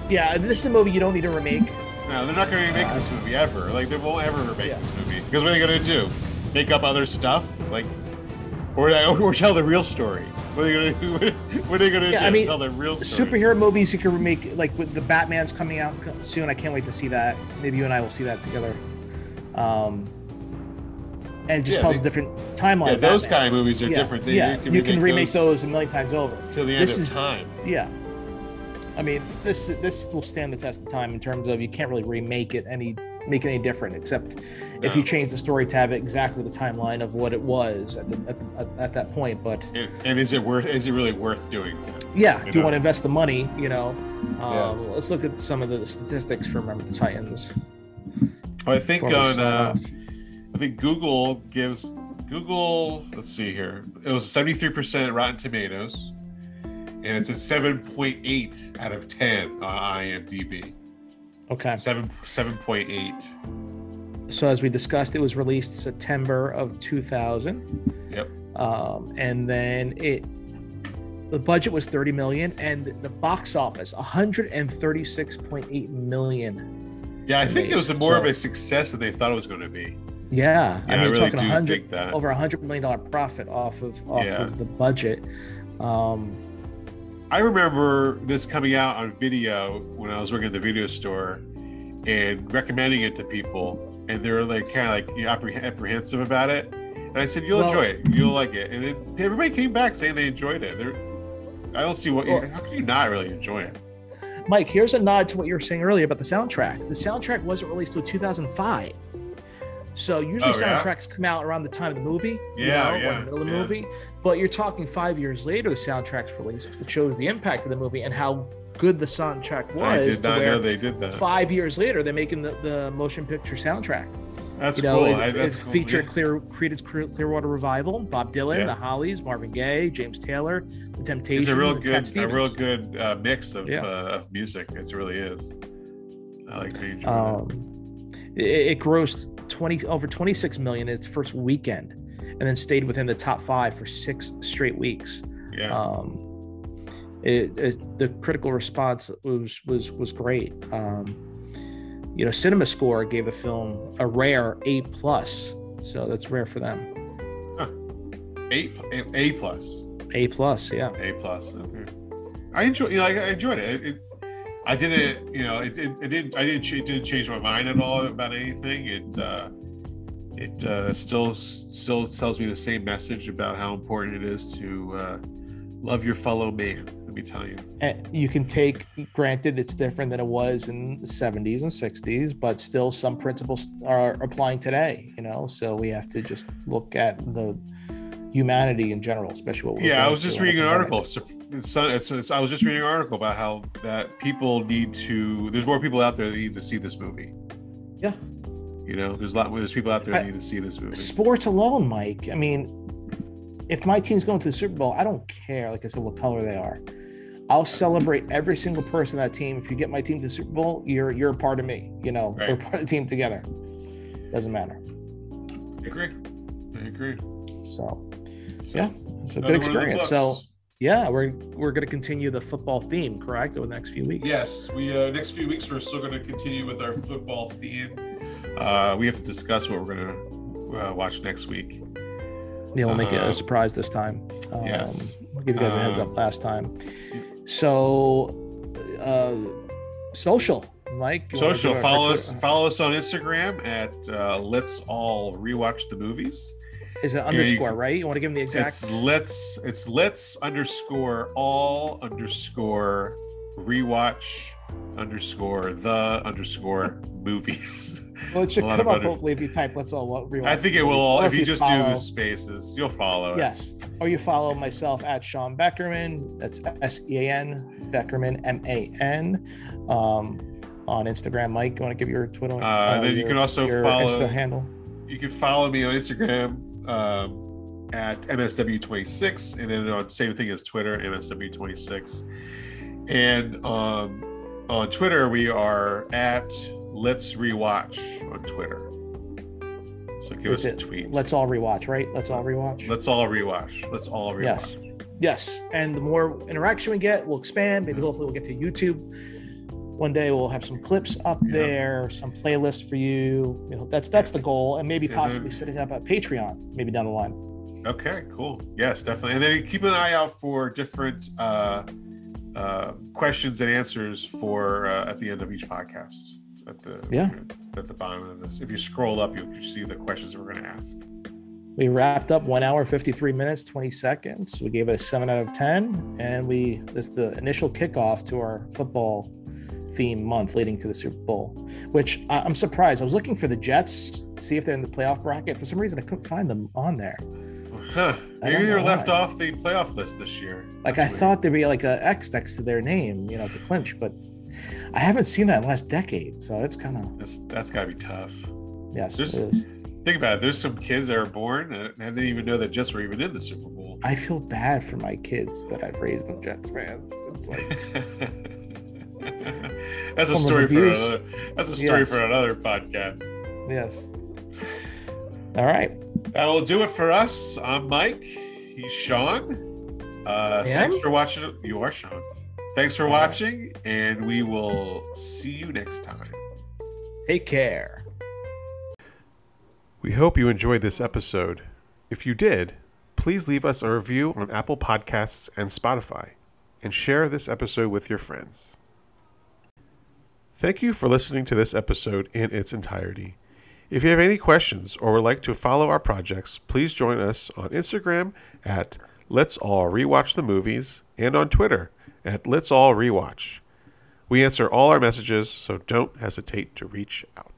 Yeah, this is a movie you don't need to remake. No, they're not going to remake this movie ever. Like they won't ever remake this movie because what are they going to do? Make up other stuff? Like, or or tell the real story? What are they going to do? What are they going to Yeah, do? I mean, tell the real story? superhero movies you can remake, like with the Batman's coming out soon. I can't wait to see that. Maybe you and I will see that together. Um, and it just Yeah, tells they- a different timeline. Yeah, those Batman. kind of movies are Yeah, different. They- yeah, you can you can remake those those a million times over. till the end This of is- time. Yeah. I mean, this this will stand the test of time in terms of you can't really remake it any make it any different except if you change the story to have it exactly the timeline of what it was at the, at, the, at, at that point. But And, and is it worth? Is it really worth doing that? yeah, You do you want to invest the money? You know, um, Yeah. let's look at some of the statistics for Remember the Titans. I think on uh. I think Google gives Google. Let's see here. It was seventy three percent Rotten Tomatoes, and it's a seven point eight out of ten on IMDb. Okay. Seven seven point eight. So as we discussed, it was released September of 2000. Yep. um, and then it the budget was 30 million and the box office 136.8 million Yeah, I think made. it was a more of a success than they thought it was going to be. Yeah, Yeah, I i mean really talking do 100 think that. over a 100 million dollar profit off of off Yeah. of the budget um I remember this coming out on video when I was working at the video store and recommending it to people, and they were like kind of like you know, appreh- apprehensive about it. And I said, "You'll Well- enjoy it. You'll like it." And then everybody came back saying they enjoyed it. They're, I don't see what. Well- how can you not really enjoy it? mike here's a nod to what you were saying earlier about the soundtrack the soundtrack wasn't released until 2005 so usually Oh, yeah? soundtracks come out around the time of the movie you Yeah, or in the middle of the yeah. movie but you're talking five years later the soundtrack's released it shows the impact of the movie and how good the soundtrack was I did not know they did that. five years later they're making the, the motion picture soundtrack That's you know cool. it, I- that's it cool. featured Yeah. clear created Clear- clearwater revival bob dylan Yeah. the hollies marvin gaye james taylor the temptations It's a real good, a real good uh, mix of Yeah. uh, of music. It really is. I like it. um, it, it grossed 20 over 26 million its first weekend and then stayed within the top five for six straight weeks Yeah. um it, it the critical response was was was great um you know cinema score gave a film a rare a plus so that's rare for them A A plus. a plus yeah A plus. Okay. I enjoy. You know, I, I enjoyed it. It, it. I didn't. You know, it, it, it didn't. I didn't. It didn't change my mind at all about anything. It. uh It uh, still still tells me the same message about how important it is to uh, love your fellow man. Let me tell you. and you can take granted it's different than it was in the 70s and 60s but still some principles are applying today you know so we have to just look at the humanity in general especially what we're Yeah, I was just reading an article. I was just reading an article about how that people need to. There's more people out there that need to see this movie. Yeah. You know, there's a lot. There's people out there that I- need to see this movie. sports alone mike i mean if my team's going to the super bowl i don't care like i said what color they are i'll celebrate every single person on that team if you get my team to the super bowl you're you're a part of me you know we're part of the team together doesn't matter I agree. I agree. so yeah it's a Another good one of the experience so yeah we're we're going to continue the football theme correct over the next few weeks Yes, we uh, next few weeks we're still going to continue with our football theme. Uh, we have to discuss what we're going to uh, watch next week. yeah we'll make it a surprise this time um, yes. we'll give you guys a heads Um, up last time so uh social mike Social, follow us. Follow us on Instagram at uh, Let's All Rewatch the Movies. Is it you- underscore right you want to give them the exact It's let's it's let's underscore all underscore rewatch underscore the underscore movies. well it should come up under- hopefully if you type let's all what rewatch. I think it will all Or if you just do the spaces, you'll follow it. yes or you follow myself at sean beckerman that's s-e-a-n beckerman m-a-n um on instagram mike you want to give your twitter Uh, then you can also follow Insta handle You can follow me on Instagram um, at MSW26, and then on same thing as Twitter, MSW26. And um, on Twitter, we are at Let's Rewatch on Twitter. So give Is us a tweet. let's all rewatch right let's all rewatch Let's all rewatch. Let's all rewatch. Yes. Yes. And the more interaction we get, we'll expand. Maybe hopefully we'll get to YouTube. One day we'll have some clips up there, some playlists for you. You know, that's that's the goal, and maybe And possibly then- setting up a Patreon maybe down the line. Okay, cool. Yes, definitely. And then keep an eye out for different uh, uh, questions and answers for uh, at the end of each podcast. At the Yeah. at the bottom of this, if you scroll up, you'll see the questions that we're going to ask. We wrapped up one hour, 53 minutes, 20 seconds. We gave it a seven out of 10. And we, this is the initial kickoff to our football theme month leading to the Super Bowl, which I'm surprised. I was looking for the Jets, see if they're in the playoff bracket. For some reason, I couldn't find them on there. Huh. Maybe they were left why. off the playoff list this year. Like I thought there'd be like a X next to their name, you know, for clinch, but I haven't seen that in the last decade. So it's kind of That's that's got to be tough. yes, There's, it is. think about it. There's some kids that are born and they didn't even know that Jets were even in the Super Bowl. I feel bad for my kids that I've raised them Jets fans. It's like That's a Form story for another. That's a story Yes. for another podcast. yes. All right. That will do it for us. I'm Mike. He's Sean. Uh, I thanks for watching. You are Sean. Thanks for watching, and we will see you next time. Take care. We hope you enjoyed this episode. If you did, please leave us a review on Apple Podcasts and Spotify, and share this episode with your friends. Thank you for listening to this episode in its entirety. If you have any questions or would like to follow our projects, please join us on Instagram at Let's All Rewatch the Movies and on Twitter at Let's All Rewatch. We answer all our messages, so don't hesitate to reach out.